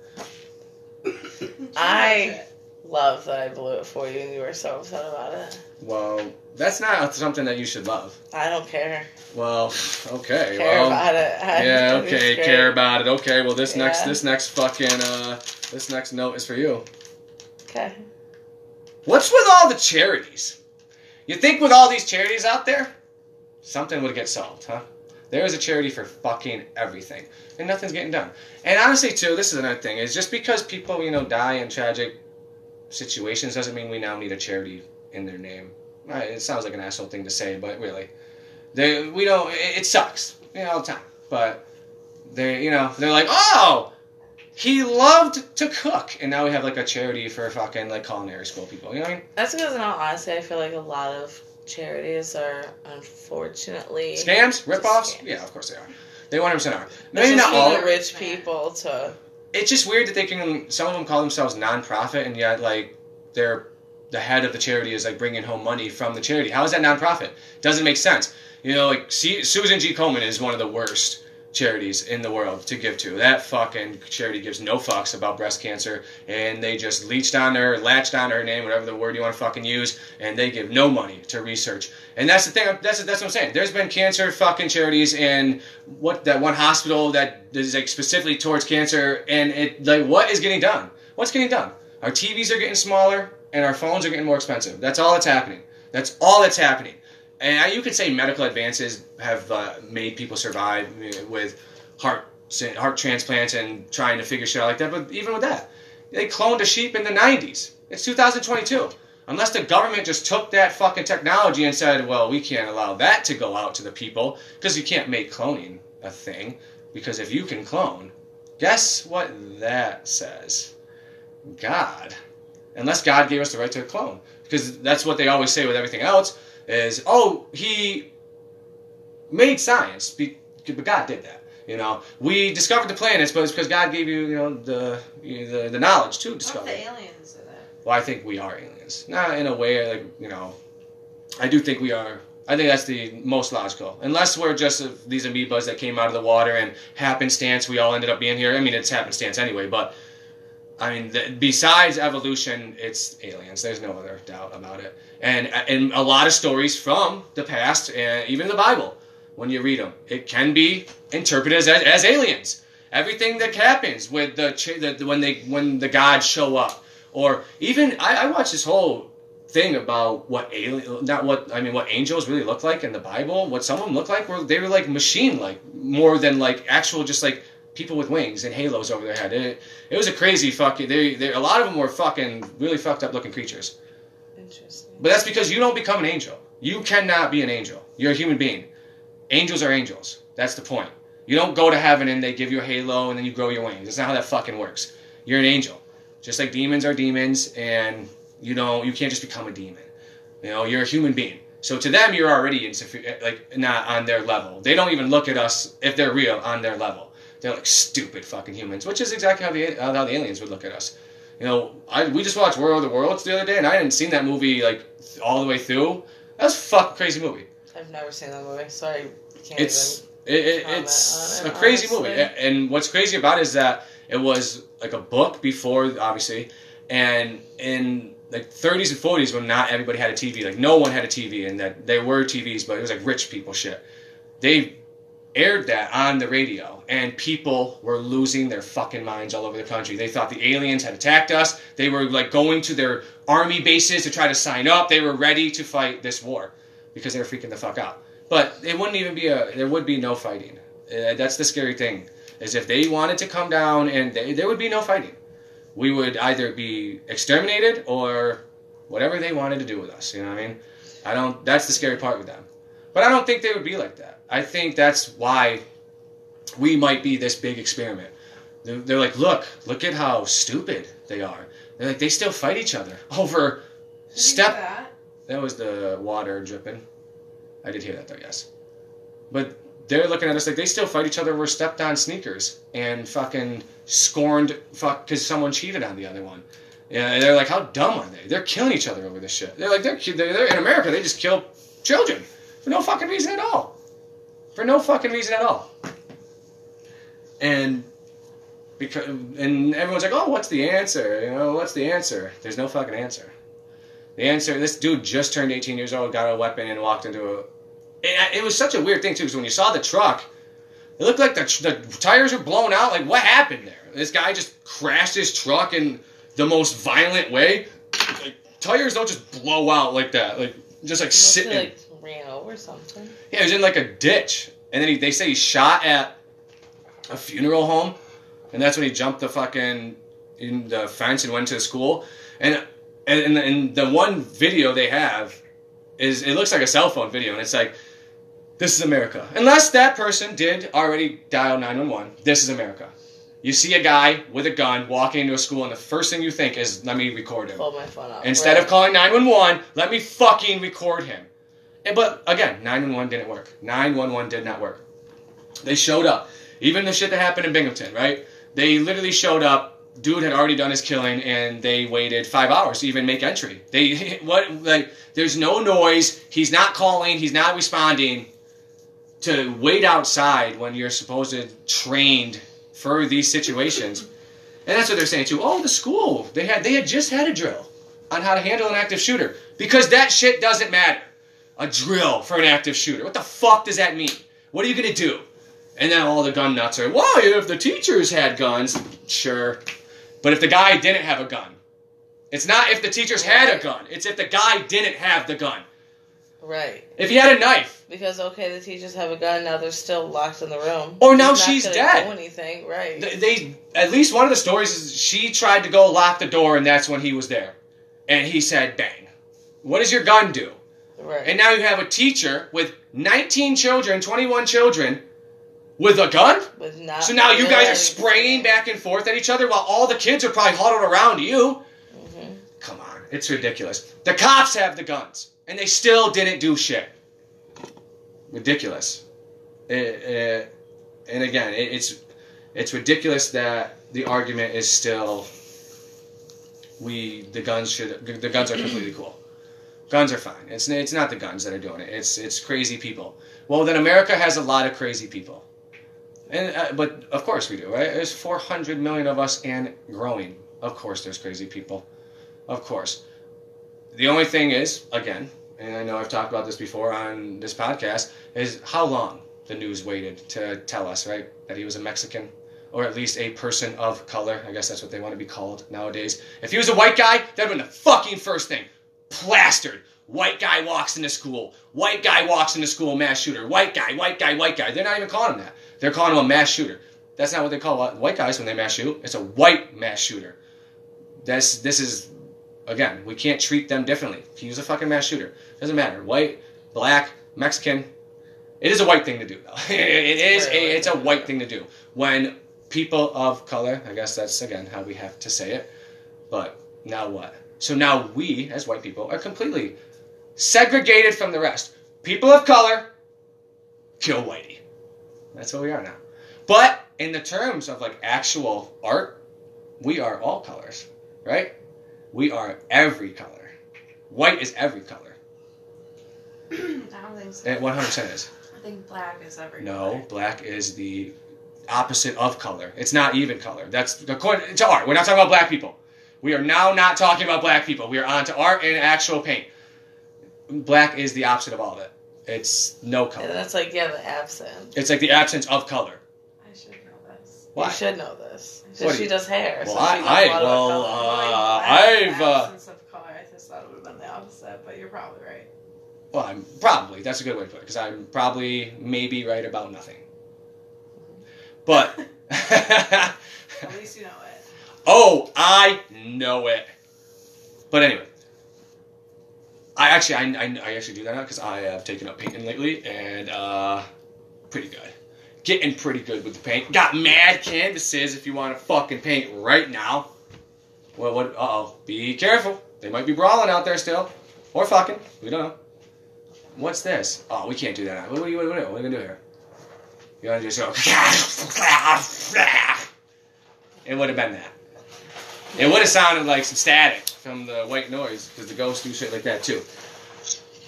I love that I blew it for you, and you were so upset about it. Well, that's not something that you should love. I don't care. Well, okay. Care well, about it. I yeah, okay, care about it. Okay, well this next this next fucking uh this next note is for you. Okay. What's with all the charities? You think with all these charities out there, something would get solved, huh? There is a charity for fucking everything, and nothing's getting done. And honestly, too, this is another thing: is just because people, you know, die in tragic situations doesn't mean we now need a charity in their name. It sounds like an asshole thing to say, but really, they we don't. It, sucks, you know, all the time. But they, you know, they're like, oh, he loved to cook, and now we have like a charity for fucking like culinary school people. You know what I mean? That's because, in all honesty, I feel like a lot of charities are unfortunately Scams, ripoffs. scams. Yeah, of course they are. They 100 percent are. Maybe not all. the rich people to. It's just weird that they can. Some of them call themselves non-profit, and yet like they're the head of the charity is like bringing home money from the charity. How is that non-profit? Doesn't make sense. You know, like C- Susan G. Komen is one of the worst charities in the world to give to. That fucking charity gives no fucks about breast cancer, and they just leached on her, latched on her name, whatever the word you want to fucking use, and they give no money to research. And that's the thing. That's that's what I'm saying. There's been cancer fucking charities, and what that one hospital that is like specifically towards cancer, and it like what is getting done? What's getting done? Our TVs are getting smaller, and our phones are getting more expensive. That's all that's happening. That's all that's happening. And I- you could say medical advances have uh, made people survive uh, with heart heart transplants and trying to figure shit out like that. But even with that, they cloned a sheep in the 90s. It's 2022. Unless the government just took that fucking technology and said, well, we can't allow that to go out to the people because you can't make cloning a thing. Because if you can clone, guess what that says? God. Unless God gave us the right to clone. Because that's what they always say with everything else is, oh, he made science, be- but God did that. You know, we discovered the planets, but it's because God gave you, you know, the the, the knowledge to discover. the aliens do that? Well, I think we are aliens. Not in a way like you know. I do think we are. I think that's the most logical. Unless we're just uh, these amoebas that came out of the water and happenstance, we all ended up being here. I mean, it's happenstance anyway. But I mean, the, besides evolution, it's aliens. There's no other doubt about it. And and a lot of stories from the past, and even the Bible, when you read them, it can be interpreted as, as aliens. Everything that happens with the, the when they when the gods show up, or even I, I watched this whole thing about what alien, not what I mean, what angels really look like in the Bible. What some of them look like were they were like machine like more than like actual just like people with wings and halos over their head. It, it was a crazy fucking. They, they a lot of them were fucking really fucked up looking creatures. Interesting. But that's because you don't become an angel. You cannot be an angel. You're a human being. Angels are angels. That's the point. You don't go to heaven and they give you a halo and then you grow your wings. That's not how that fucking works. You're an angel. Just like demons are demons and you know, you can't just become a demon. You know, you're a human being. So to them, you're already insufficient, like not on their level. They don't even look at us if they're real on their level. They're like stupid fucking humans, which is exactly how the how the aliens would look at us. You know, I we just watched War of the Worlds the other day, and I hadn't seen that movie like all the way through. That was a fucking crazy movie. I've never seen that movie. Sorry, can't It's even. it, it, it's on a crazy honestly. movie, and what's crazy about it is that it was like a book before, obviously, and in like 30s and 40s when not everybody had a TV, like no one had a TV, and that there were TVs, but it was like rich people shit. They aired that on the radio, and people were losing their fucking minds all over the country. They thought the aliens had attacked us. They were like going to their army bases to try to sign up. They were ready to fight this war because they were freaking the fuck out. But it wouldn't even be a. There would be no fighting. Uh, that's the scary thing. Is if they wanted to come down and they, there would be no fighting. We would either be exterminated or whatever they wanted to do with us. You know what I mean? I don't. That's the scary part with them. But I don't think they would be like that. I think that's why we might be this big experiment. They're, they're like, look, look at how stupid they are. They're like, they still fight each other over Did step. that? That was the water dripping. I did hear that though, yes. But they're looking at us like they still fight each other over stepped on sneakers and fucking scorned fuck because someone cheated on the other one. Yeah, and they're like, how dumb are they? They're killing each other over this shit. They're like, they're, they're, they're in America. They just kill children for no fucking reason at all. For no fucking reason at all. And because and everyone's like, oh, what's the answer? You know, what's the answer? There's no fucking answer. The answer: This dude just turned 18 years old, got a weapon, and walked into a. It, it was such a weird thing too, because when you saw the truck, it looked like the, the tires were blown out. Like, what happened there? This guy just crashed his truck in the most violent way. Like, tires don't just blow out like that. Like, just like sitting. like over something. Yeah, he was in like a ditch, and then he, they say he shot at a funeral home, and that's when he jumped the fucking in the fence and went to the school. And and and the one video they have is it looks like a cell phone video, and it's like. This is America. Unless that person did already dial 911, this is America. You see a guy with a gun walking into a school, and the first thing you think is, let me record him. Pulled my phone out. Instead Right. of calling 911, let me fucking record him. And, but again, 911 didn't work. 911 did not work. They showed up. Even the shit that happened in Binghamton, right? They literally showed up. Dude had already done his killing, and they waited five hours to even make entry. They what like? There's no noise. He's not calling. He's not responding. To wait outside when you're supposed to trained for these situations, and that's what they're saying too. Oh, the school they had they had just had a drill on how to handle an active shooter because that shit doesn't matter. A drill for an active shooter. What the fuck does that mean? What are you gonna do? And then all the gun nuts are, well, if the teachers had guns, sure. But if the guy didn't have a gun, it's not if the teachers had a gun. It's if the guy didn't have the gun. Right. If he had a knife, Because okay, the teachers have a gun. Now they're still locked in the room. Or now He's she's dead. Do anything? Right. Th- they at least one of the stories is she tried to go lock the door and that's when he was there and he said bang what does your gun do right. and now you have a teacher with 19 children 21 children with a gun? With not. so now you guys are spraying back and forth at each other while all the kids are probably huddled around you? Mhm. come on. It's ridiculous. The cops have the guns and they still didn't do shit. Ridiculous. It- it- and again it, it's it's ridiculous that the argument is still we the guns should the guns are completely cool guns are fine. It's it's not the guns that are doing it. It's it's crazy people. Well then america has a lot of crazy people. And uh, but of course we do right? There's 400 million of us and growing. Of course there's crazy people. Of course. The only thing is again and i know i've talked about this before on this podcast is how long the news waited to tell us right that he was a mexican or at least a person of color. I guess that's what they want to be called nowadays. If he was a white guy, that'd been the fucking first thing. Plastered. White guy walks into school. White guy walks into school, mass shooter. White guy, white guy, white guy. They're not even calling him that. They're calling him a mass shooter. That's not what they call white guys when they mass shoot. It's a white mass shooter. That's this is again, we can't treat them differently. He was a fucking mass shooter. Doesn't matter. White, black, Mexican. It is a white thing to do though. it is a, it's a white thing to do. When people of color, I guess that's again how we have to say it. But now what? So now we, as white people, are completely segregated from the rest. People of color kill whitey. That's what we are now. But in the terms of like actual art, we are all colors, right? We are every color. White is every color. I don't think so. It 100% is. I think black is every No, color. black is the opposite of color. It's not even color. That's according to art. We're not talking about black people. We are now not talking about black people. We are on to art and actual paint. Black is the opposite of all of it. It's no And color. that's like yeah, the absence. It's like the absence of color. I should know this. Why? You should know this. What Because she you- does hair. Well, so I- she knows I- a well, uh, Like, I've, black uh, absence of color. I just thought it would have been the opposite, but you're probably right. Well, I'm probably that's a good way to put it because I'm probably maybe right about nothing. But At least you know it. Oh, I know it. But anyway, I actually I, I, I actually do that now because I have taken up painting lately and uh, pretty good. getting pretty good with the paint. Got mad canvases if you want to fucking paint right now. Well, what? Uh oh. Be careful. They might be brawling out there still, or fucking. We don't know. What's this? Oh, we can't do that. What, what, what, what, what are we gonna do here? You wanna just go? It would have been that. It would have sounded like some static from the white noise because the ghosts do shit like that too.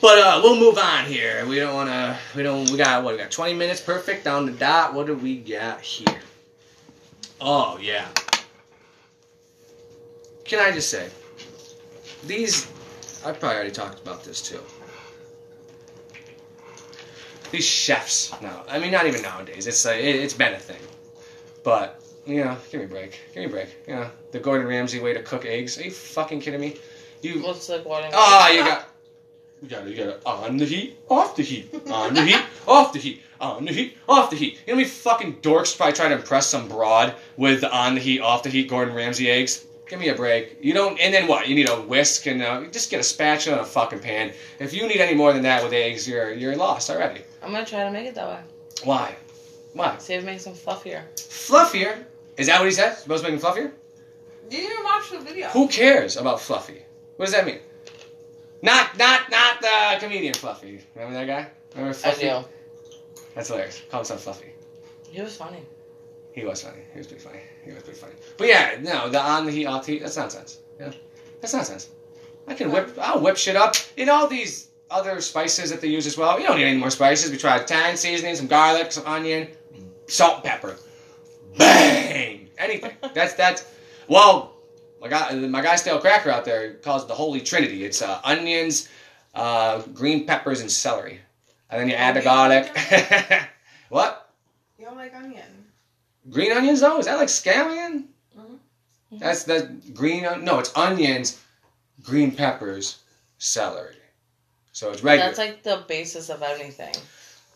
But uh, we'll move on here. We don't want to. We don't. We got what? We got 20 minutes, perfect on the dot. What do we got here? Oh yeah. Can I just say, these? I probably already talked about this too. These chefs now. I mean, not even nowadays. It's like it, it's been a thing, but you know, give me a break. Give me a break. You know, the Gordon Ramsay way to cook eggs. Are you fucking kidding me? You What's like what? Ah, you got. You got you got it on the heat, off the heat, on the heat, off the heat, on the heat, off the heat. You know how many fucking dorks probably try to impress some broad with the on the heat, off the heat Gordon Ramsay eggs? Give me a break. You don't. And then what? You need a whisk and uh, just get a spatula and a fucking pan. If you need any more than that with eggs, you're you're lost already. I'm gonna try to make it that way. Why? Why? See if it makes them fluffier. Fluffier. Is that what he said? Supposed to make him fluffier? You didn't even watch the video. Who cares about Fluffy? What does that mean? Not not not the comedian Fluffy. Remember that guy? Remember Fluffy? I Fluffy? do. That's hilarious. Call himself Fluffy. He was funny. He was funny. He was pretty funny. He was pretty funny. But yeah, no, the on the heat, off the heat, that's nonsense. Yeah. That's nonsense. I can whip I'll whip shit up. In all these other spices that they use as well. You don't need any more spices. We tried thyme seasoning, some garlic, some onion, salt and pepper. Bang! Anything. That's that's well my guy my guy stale cracker out there calls it the holy trinity. It's uh, onions, uh, green peppers, and celery. And then you add the garlic. what? You don't like onion. Green onions though? Is that like scallion? Mhm. That's the green. on- No, it's onions, green peppers, celery. So it's regular. That's like the basis of anything.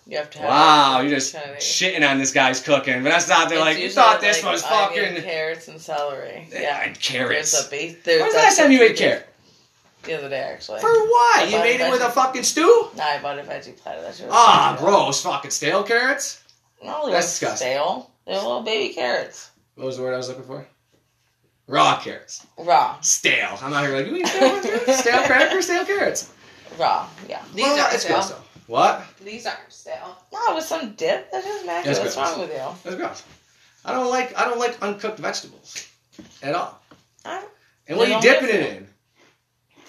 You have to have. wow, you're just shitting on this guy's cooking, but that's not. They're It's like, you thought this like was fucking. carrots and celery. Yeah, and carrots. There's a base. There's When's the last time you ate carrot? The other day, actually. For what? I You made it with a fucking stew? Nah, I bought a veggie platter. That shit was Ah, gross. Fucking stale carrots? No, That's disgusting. stale. They're little baby carrots. What was the word I was looking for? Raw carrots. Raw. Stale. I'm not here like, you eat stale, ones? stale crackers, stale carrots. Raw. Yeah. These Well, are it's stale. gross though. What? These aren't stale. No, with some dip. That doesn't matter. That's What's gross. wrong with you? That's gross. I don't like I don't like uncooked vegetables at all. I- And what are you dipping it in?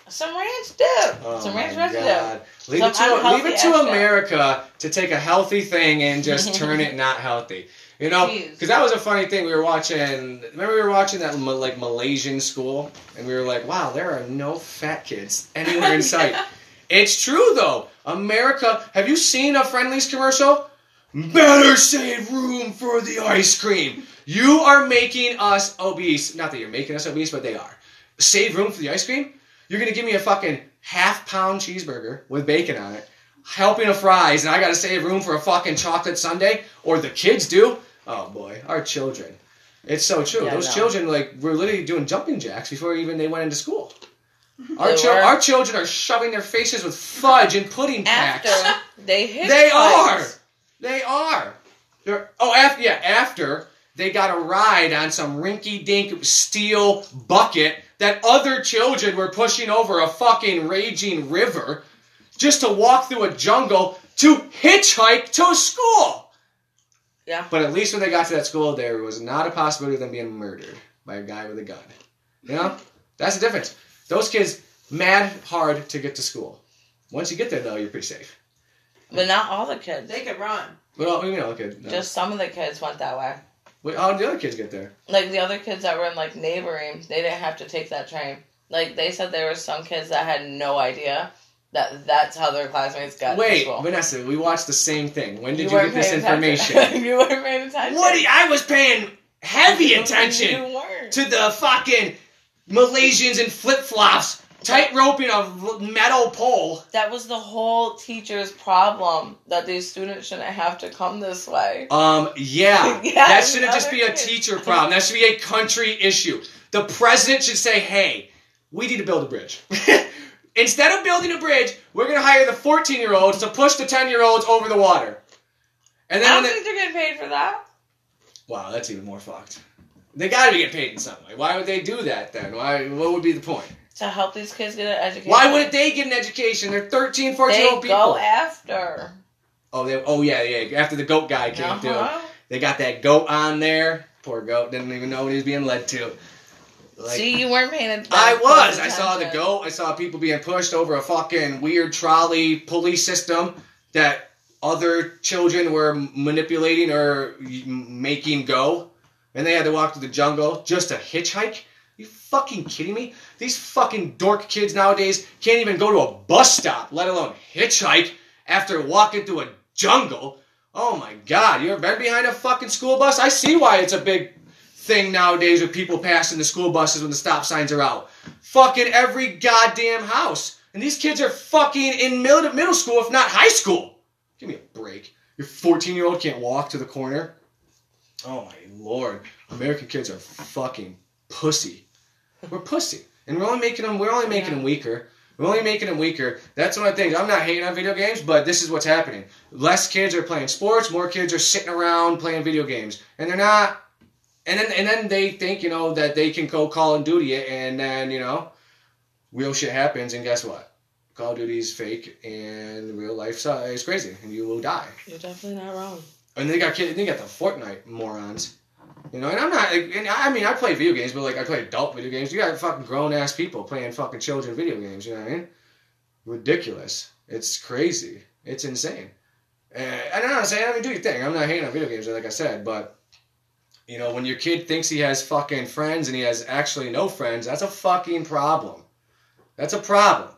Some ranch dip. Oh some my ranch residue. God. Leave Some it to leave it to ass. America to take a healthy thing and just turn it not healthy. You know, because that was a funny thing. We were watching. Remember, we were watching that like Malaysian school, and we were like, "Wow, there are no fat kids anywhere in sight." It's true though. America, have you seen a Friendly's commercial? Better save room for the ice cream. You are making us obese. Not that you're making us obese, but they are. Save room for the ice cream? You're gonna give me a fucking half pound cheeseburger with bacon on it, helping of fries, and I gotta save room for a fucking chocolate sundae? Or the kids do? Oh boy, our children. It's so true. Yeah, Those no. children like were literally doing jumping jacks before even they went into school. Our, They chil- were. our children are shoving their faces with fudge and pudding packs. After they hit. They are. They are. They're, oh, after yeah, after they got a ride on some rinky-dink steel bucket that other children were pushing over a fucking raging river just to walk through a jungle to hitchhike to school. Yeah. But at least when they got to that school, there was not a possibility of them being murdered by a guy with a gun. You know, that's the difference. Those kids mad hard to get to school. Once you get there, though, you're pretty safe. But not all the kids. They could run. Well, you know, okay. No. Just some of the kids went that way. Wait, how did the other kids get there? Like the other kids that were in like neighboring, they didn't have to take that train. Like they said, there were some kids that had no idea that that's how their classmates got to Wait, school. Vanessa, we watched the same thing. When did you, weren't get this information? you weren't paying attention. what? you- I was paying heavy attention You to the fucking Malaysians in flip flops, tight roping a metal pole. That was the whole teacher's problem that these students shouldn't have to come this way. Um, yeah, Yeah, that shouldn't just be a teacher problem. That should be a country issue. The president should say, "Hey, we need to build a bridge." Instead of building a bridge, we're gonna hire the 14 year olds to push the 10 year olds over the water. And I then don't when think they're getting paid for that. wow, that's even more fucked. They gotta be getting paid in some way. Why would they do that then? Why? What would be the point? To help these kids get an education. Why wouldn't they get an education? They're 13, 14 year old people. go after? oh, they, oh yeah, yeah. After the goat guy came through, Uh-huh. they got that goat on there. Poor goat didn't even know what he was being led to. Like, See, you weren't paying attention. I was. I saw the goat. I saw people being pushed over a fucking weird trolley pulley system that other children were manipulating or making go. And they had to walk through the jungle just to hitchhike. You fucking kidding me? These fucking dork kids nowadays can't even go to a bus stop, let alone hitchhike after walking through a jungle. Oh my god, you ever been behind a fucking school bus? I see why it's a big thing nowadays with people passing the school buses when the stop signs are out. Fucking every goddamn house. And these kids are fucking in middle, middle school, if not high school. Give me a break. Your 14 year old can't walk to the corner. Oh my lord. American kids are fucking pussy. We're pussy. And we're only making them we're only making them weaker. We're only making them weaker. That's one of the things. I'm not hating on video games, but this is what's happening. Less kids are playing sports, more kids are sitting around playing video games. And they're not and then and then they think, you know, that they can go Call of Duty it and then, you know, real shit happens and guess what? Call of Duty's fake and real life is crazy and you will die. You're definitely not wrong. And they got kids. They got the Fortnite morons. You know, and I'm not. And I mean, I play video games, but like I play adult video games. You got fucking grown ass people playing fucking children video games. You know what I mean? Ridiculous. It's crazy. It's insane. And I'm not saying I mean do your thing. I'm not hating on video games, like I said, but you know, when your kid thinks he has fucking friends and he has actually no friends, that's a fucking problem. That's a problem.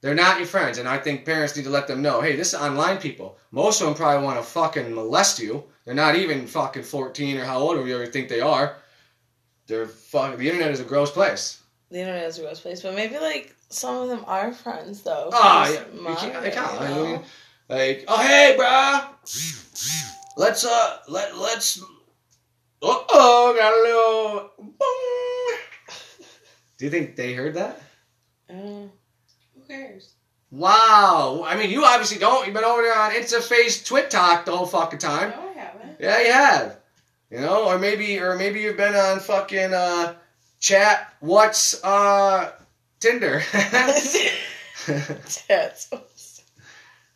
They're not your friends, and I think parents need to let them know, hey, this is online people. Most of them probably want to fucking molest you. They're not even fucking 14 or how old do you think they are. They're fucking. The internet is a gross place. The internet is a gross place, but maybe like some of them are friends though. Oh yeah, can't. They can't. you I mean, like, oh hey, bruh, let's uh, let let's. Uh oh, got a little. Boom. Do you think they heard that? Uh, cares? Wow. I mean, you obviously don't. You've been over there on InstaFace, Twit Talk the whole fucking time. No, I haven't. Yeah, you have. You know, or maybe, or maybe you've been on fucking uh, chat. What's uh, Tinder? That's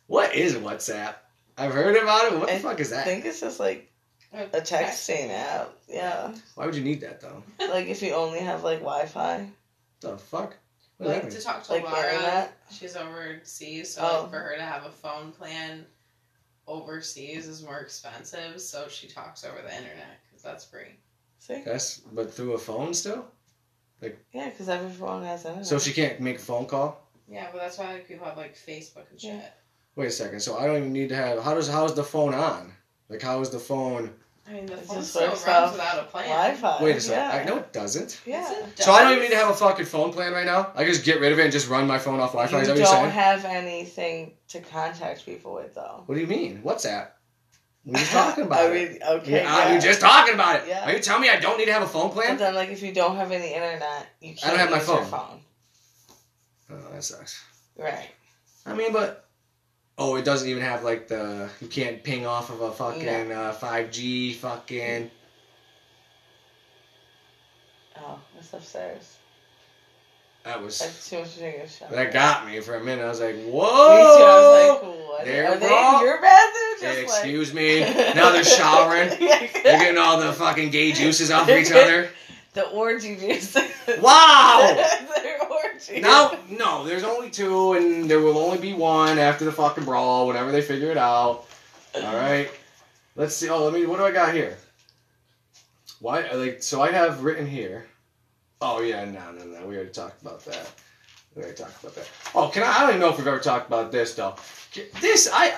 what is WhatsApp? I've heard about it. What the I fuck is that? I think it's just like a texting app. Yeah. Why would you need that though? like if you only have like Wi Fi. The fuck? What does Like to talk to Like Laura. She's overseas, so Oh. like for her to have a phone plan overseas is more expensive. So she talks over the internet because that's free. See? That's but through a phone still. Like yeah, because every phone has internet. So she can't make a phone call. Yeah, but that's why like, people have like Facebook and shit. Yeah. Wait a second. So I don't even need to have. How does how is the phone on? Like how is the phone? I mean, the It phone just still works runs off without a plan. Wi-Fi. Wait a second. Yeah. I know it doesn't. Yeah. Yes, it So I don't even need to have a fucking phone plan right now. I just get rid of it and just run my phone off Wi-Fi. You Is that don't what you're saying? have anything to contact people with though. What do you mean? WhatsApp? We're just talking about I it. mean, okay. Yeah, ah, yeah. You're just talking about it. Yeah. Are you telling me I don't need to have a phone plan? But plan? then, like, if you don't have any internet, you I can't don't have my use your phone. phone. Oh, that sucks. Right. I mean, but oh, it doesn't even have like the you can't ping off of a fucking uh, 5G fucking. Oh, it's upstairs. That was That's too much to shot. that got me for a minute. I was like, Me whoa. too. I was like, what? There in your bathroom? Just like- excuse me. Now they're showering. They're getting all the fucking gay juices off of each other. the orgy juice. Wow. No, no, there's only two, and there will only be one after the fucking brawl, whenever they figure it out. All right. Let's see. Oh, let me. What do I got here? Why? Like, so I have written here. Oh yeah, no, no, no. We already talked about that. We already talked about that. Oh, can I? I don't even know if we've ever talked about this though. This I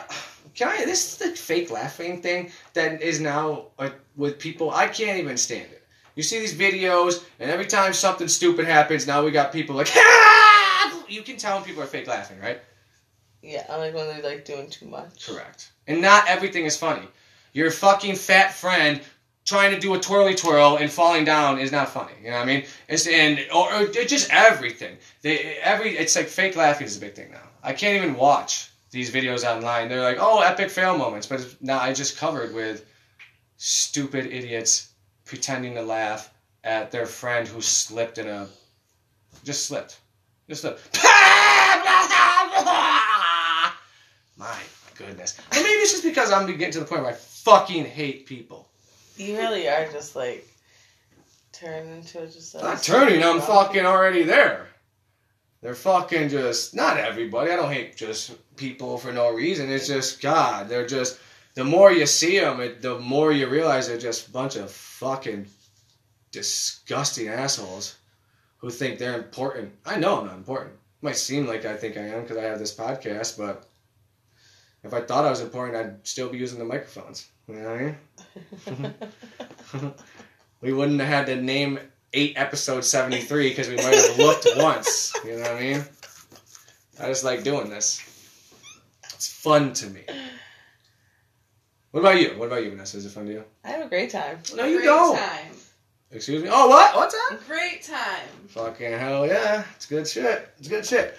can I. This is the fake laughing thing that is now uh, with people. I can't even stand it. You see these videos, and every time something stupid happens, now we got people like, ah! You can tell when people are fake laughing, right? Yeah, I like when they're like doing too much. Correct. And not everything is funny. Your fucking fat friend trying to do a twirly twirl and falling down is not funny. You know what I mean? It's and or, or just everything. They every it's like fake laughing is a big thing now. I can't even watch these videos online. They're like, oh, epic fail moments, but now I just covered with stupid idiots pretending to laugh at their friend who slipped in a just slipped, just slipped. My goodness. Or maybe it's just because I'm getting to the point where I fucking hate people. You really are just like turning into just I'm not turning, I'm fucking already there. They're fucking just not everybody. I don't hate just people for no reason. It's just God. They're just the more you see them, it, the more you realize they're just a bunch of fucking disgusting assholes who think they're important. I know I'm not important. It might seem like I think I am because I have this podcast, but if I thought I was important, I'd still be using the microphones. You know what I mean? we wouldn't have had to name eight episode 73 because we might have looked once. You know what I mean? I just like doing this. It's fun to me. What about you? What about you, Vanessa? Is it fun to you? I have a great time. No, you Great don't. time. Excuse me? Oh, what? What's that? Great time. Fucking hell yeah. It's good shit. It's good shit.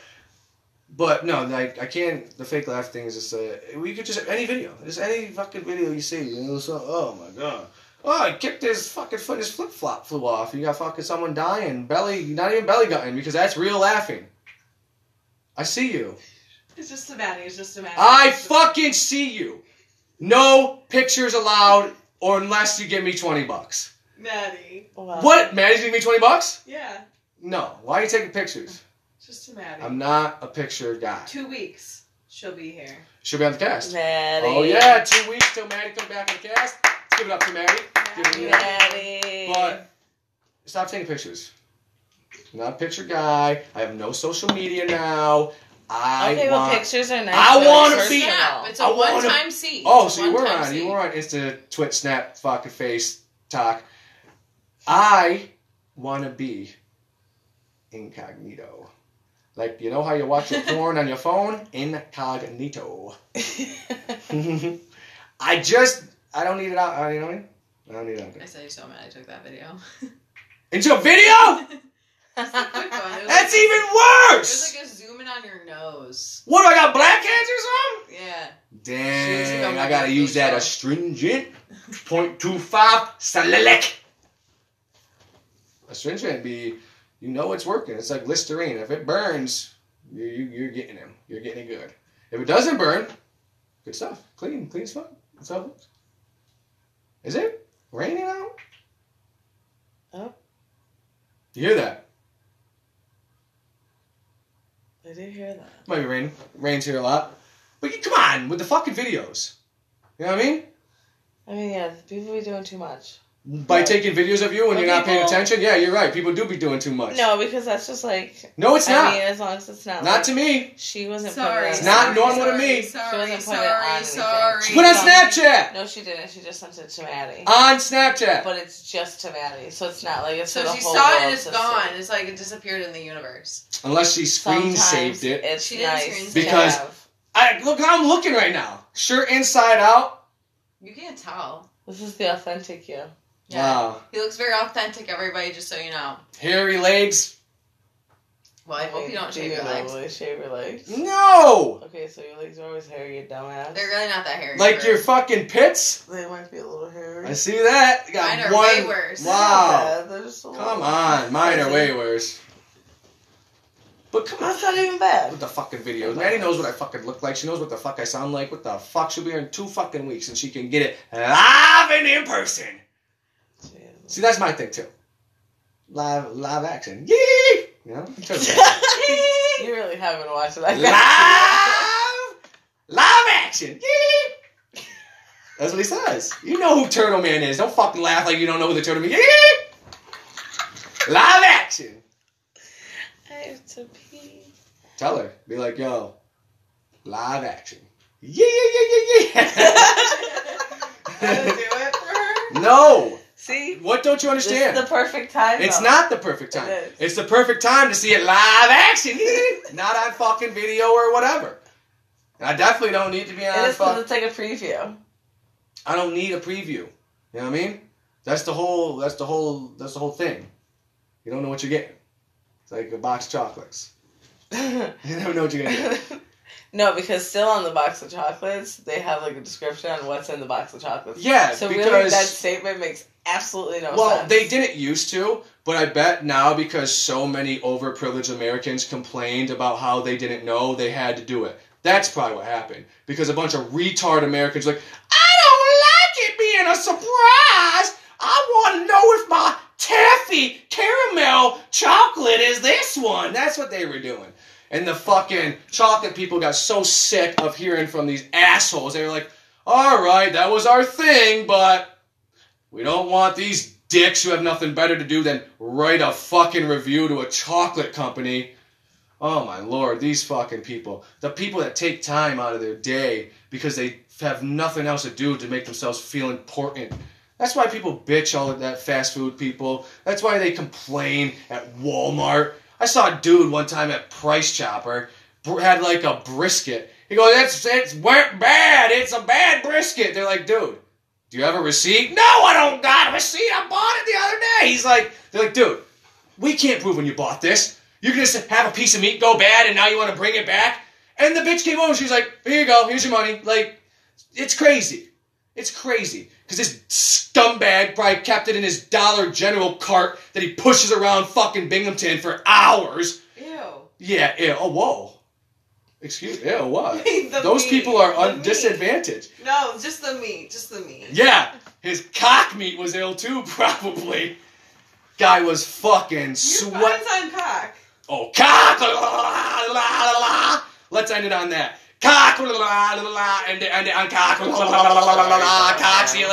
But no, like I can't. The fake laugh thing is just uh, we could just any video, just any fucking video you see. You know, so oh my god, oh I kicked his fucking foot, his flip flop flew off. You got fucking someone dying, belly, not even belly gutting because that's real laughing. I see you. It's just a Maddie. It's just a Maddie. I fucking see you. No pictures allowed, or unless you give me twenty bucks. Maddie. Wow. What? Maddie's giving me twenty bucks? Yeah. No. Why are you taking pictures? Just a Maddie. I'm not a picture guy. Two weeks. She'll be here. She'll be on the cast. Maddie. Oh yeah, two weeks till Maddie comes back on the cast. Let's give it up to Maddie. Give it up. Maddie. But stop taking pictures. I'm not a picture guy. I have no social media now. I okay, well, want. pictures are nice. I wanna personal. be- Snap. It's a I wanna- one-time seat. oh, It's so you were on. You were on Insta, Twit, Snap, fucking face, talk. I want to be incognito. Like you know how you watch your porn on your phone, incognito. I just I don't need it out. You know what I mean? I don't need it out I said you so mad I took that video. Into a video? That's like, even It was like a zoom in on your nose. What do I got? Black hands or something? Yeah. Dang, She's I gotta gonna use that show. astringent. 0.25 salilic. Astringent be, you know it's working. It's like Listerine. If it burns, you, you, you're getting them. You're getting it good. If it doesn't burn, good stuff. Clean, clean as fuck. That's how it looks. Is it raining out? Oh. You hear that? I did hear that. Might be raining. Rains here a lot. But you, come on, with the fucking videos. You know what I mean? I mean, yeah, people be doing too much. By Right. taking videos of you when But you're not paying attention? Yeah, you're right. People do be doing too much. No, because that's just like. No, it's I not. mean, as long as it's not. not like, to me. She wasn't. Sorry. Putting it It's not on- normal to me. Sorry, She wasn't sorry, putting it on sorry, anything. sorry. Put on Snapchat. No, she didn't. She just sent it to Maddie. On Snapchat. But it's just to Maddie, so it's not like it's So the she whole saw it and it's gone. see. It's like it disappeared in the universe. Unless she screen Sometimes saved it. It's She didn't nice screen save it. Because- I look how I'm looking right now. Shirt inside out. You can't tell. this is the authentic you. Yeah. Wow. He looks very authentic, everybody, just so you know. Hairy legs. Well, I hope you don't Do shave your legs. normally shave your legs? No. Okay, so your legs are always hairy, you dumbass. They're really not that hairy. Like your fucking pits. They might be a little hairy. I see that. You got Mine are one. way worse. Wow. Yeah, they're just a Come on. Mine are way worse. But come on. That's not even bad. With the fucking videos. Maddie knows what I fucking look like. She knows what the fuck I sound like. What the fuck? She'll be here in two fucking weeks and she can get it live and in person. See, that's my thing too. Live, live action. Yee! You know? you really haven't watched it. I live, live action. Yee! That's what he says. You know who Turtle Man is. Don't fucking laugh like you don't know who the Turtle Man is. Yee! Live action. I have to pee. Tell her. Be like, yo, live action. Yeah, yeah, yeah, yeah, Gotta do it for her. no. See? What don't you understand? It's the perfect time. It's though. not the perfect time. It is. It's the perfect time to see it live action, not on fucking video or whatever. And I definitely don't need to be on is because fuck. it's like a preview. I don't need a preview. You know what I mean? That's the whole. That's the whole. That's the whole thing. You don't know what you're getting. It's like a box of chocolates. You never know what you're gonna get. No, because still on the box of chocolates, they have like a description on what's in the box of chocolates. Yeah, So because really, that statement makes absolutely no well, sense. Well, they didn't used to, but I bet now because so many overprivileged Americans complained about how they didn't know, they had to do it. That's probably what happened because a bunch of retard Americans like, I don't like it being a surprise. I want to know if my taffy caramel chocolate is this one. That's what they were doing. And the fucking chocolate people got so sick of hearing from these assholes. They were like, all right, that was our thing, but we don't want these dicks who have nothing better to do than write a fucking review to a chocolate company. Oh my lord, these fucking people. The people that take time out of their day because they have nothing else to do to make themselves feel important. That's why people bitch all of that fast food people. That's why they complain at Walmart. I saw a dude one time at Price Chopper had like a brisket. He goes, "It's it's bad. It's a bad brisket." They're like, "Dude, do you have a receipt?" No, I don't got a receipt. I bought it the other day. He's like, "They're like, dude, we can't prove when you bought this. You can just have a piece of meat go bad, and now you want to bring it back." And the bitch came over. She's like, "Here you go. Here's your money." Like, it's crazy. It's crazy because this scumbag probably kept it in his Dollar General cart that he pushes around fucking Binghamton for hours. Ew. Yeah. Ew. Oh, whoa. Excuse me. Ew. What? Those meat. people are un- disadvantaged. No, just the meat. Just the meat. Yeah. His cock meat was ill too, probably. Guy was fucking Your sweat. on cock. Oh, cock! la, la, la. Let's end it on that. Cock! And and on cock! Cock! See you later.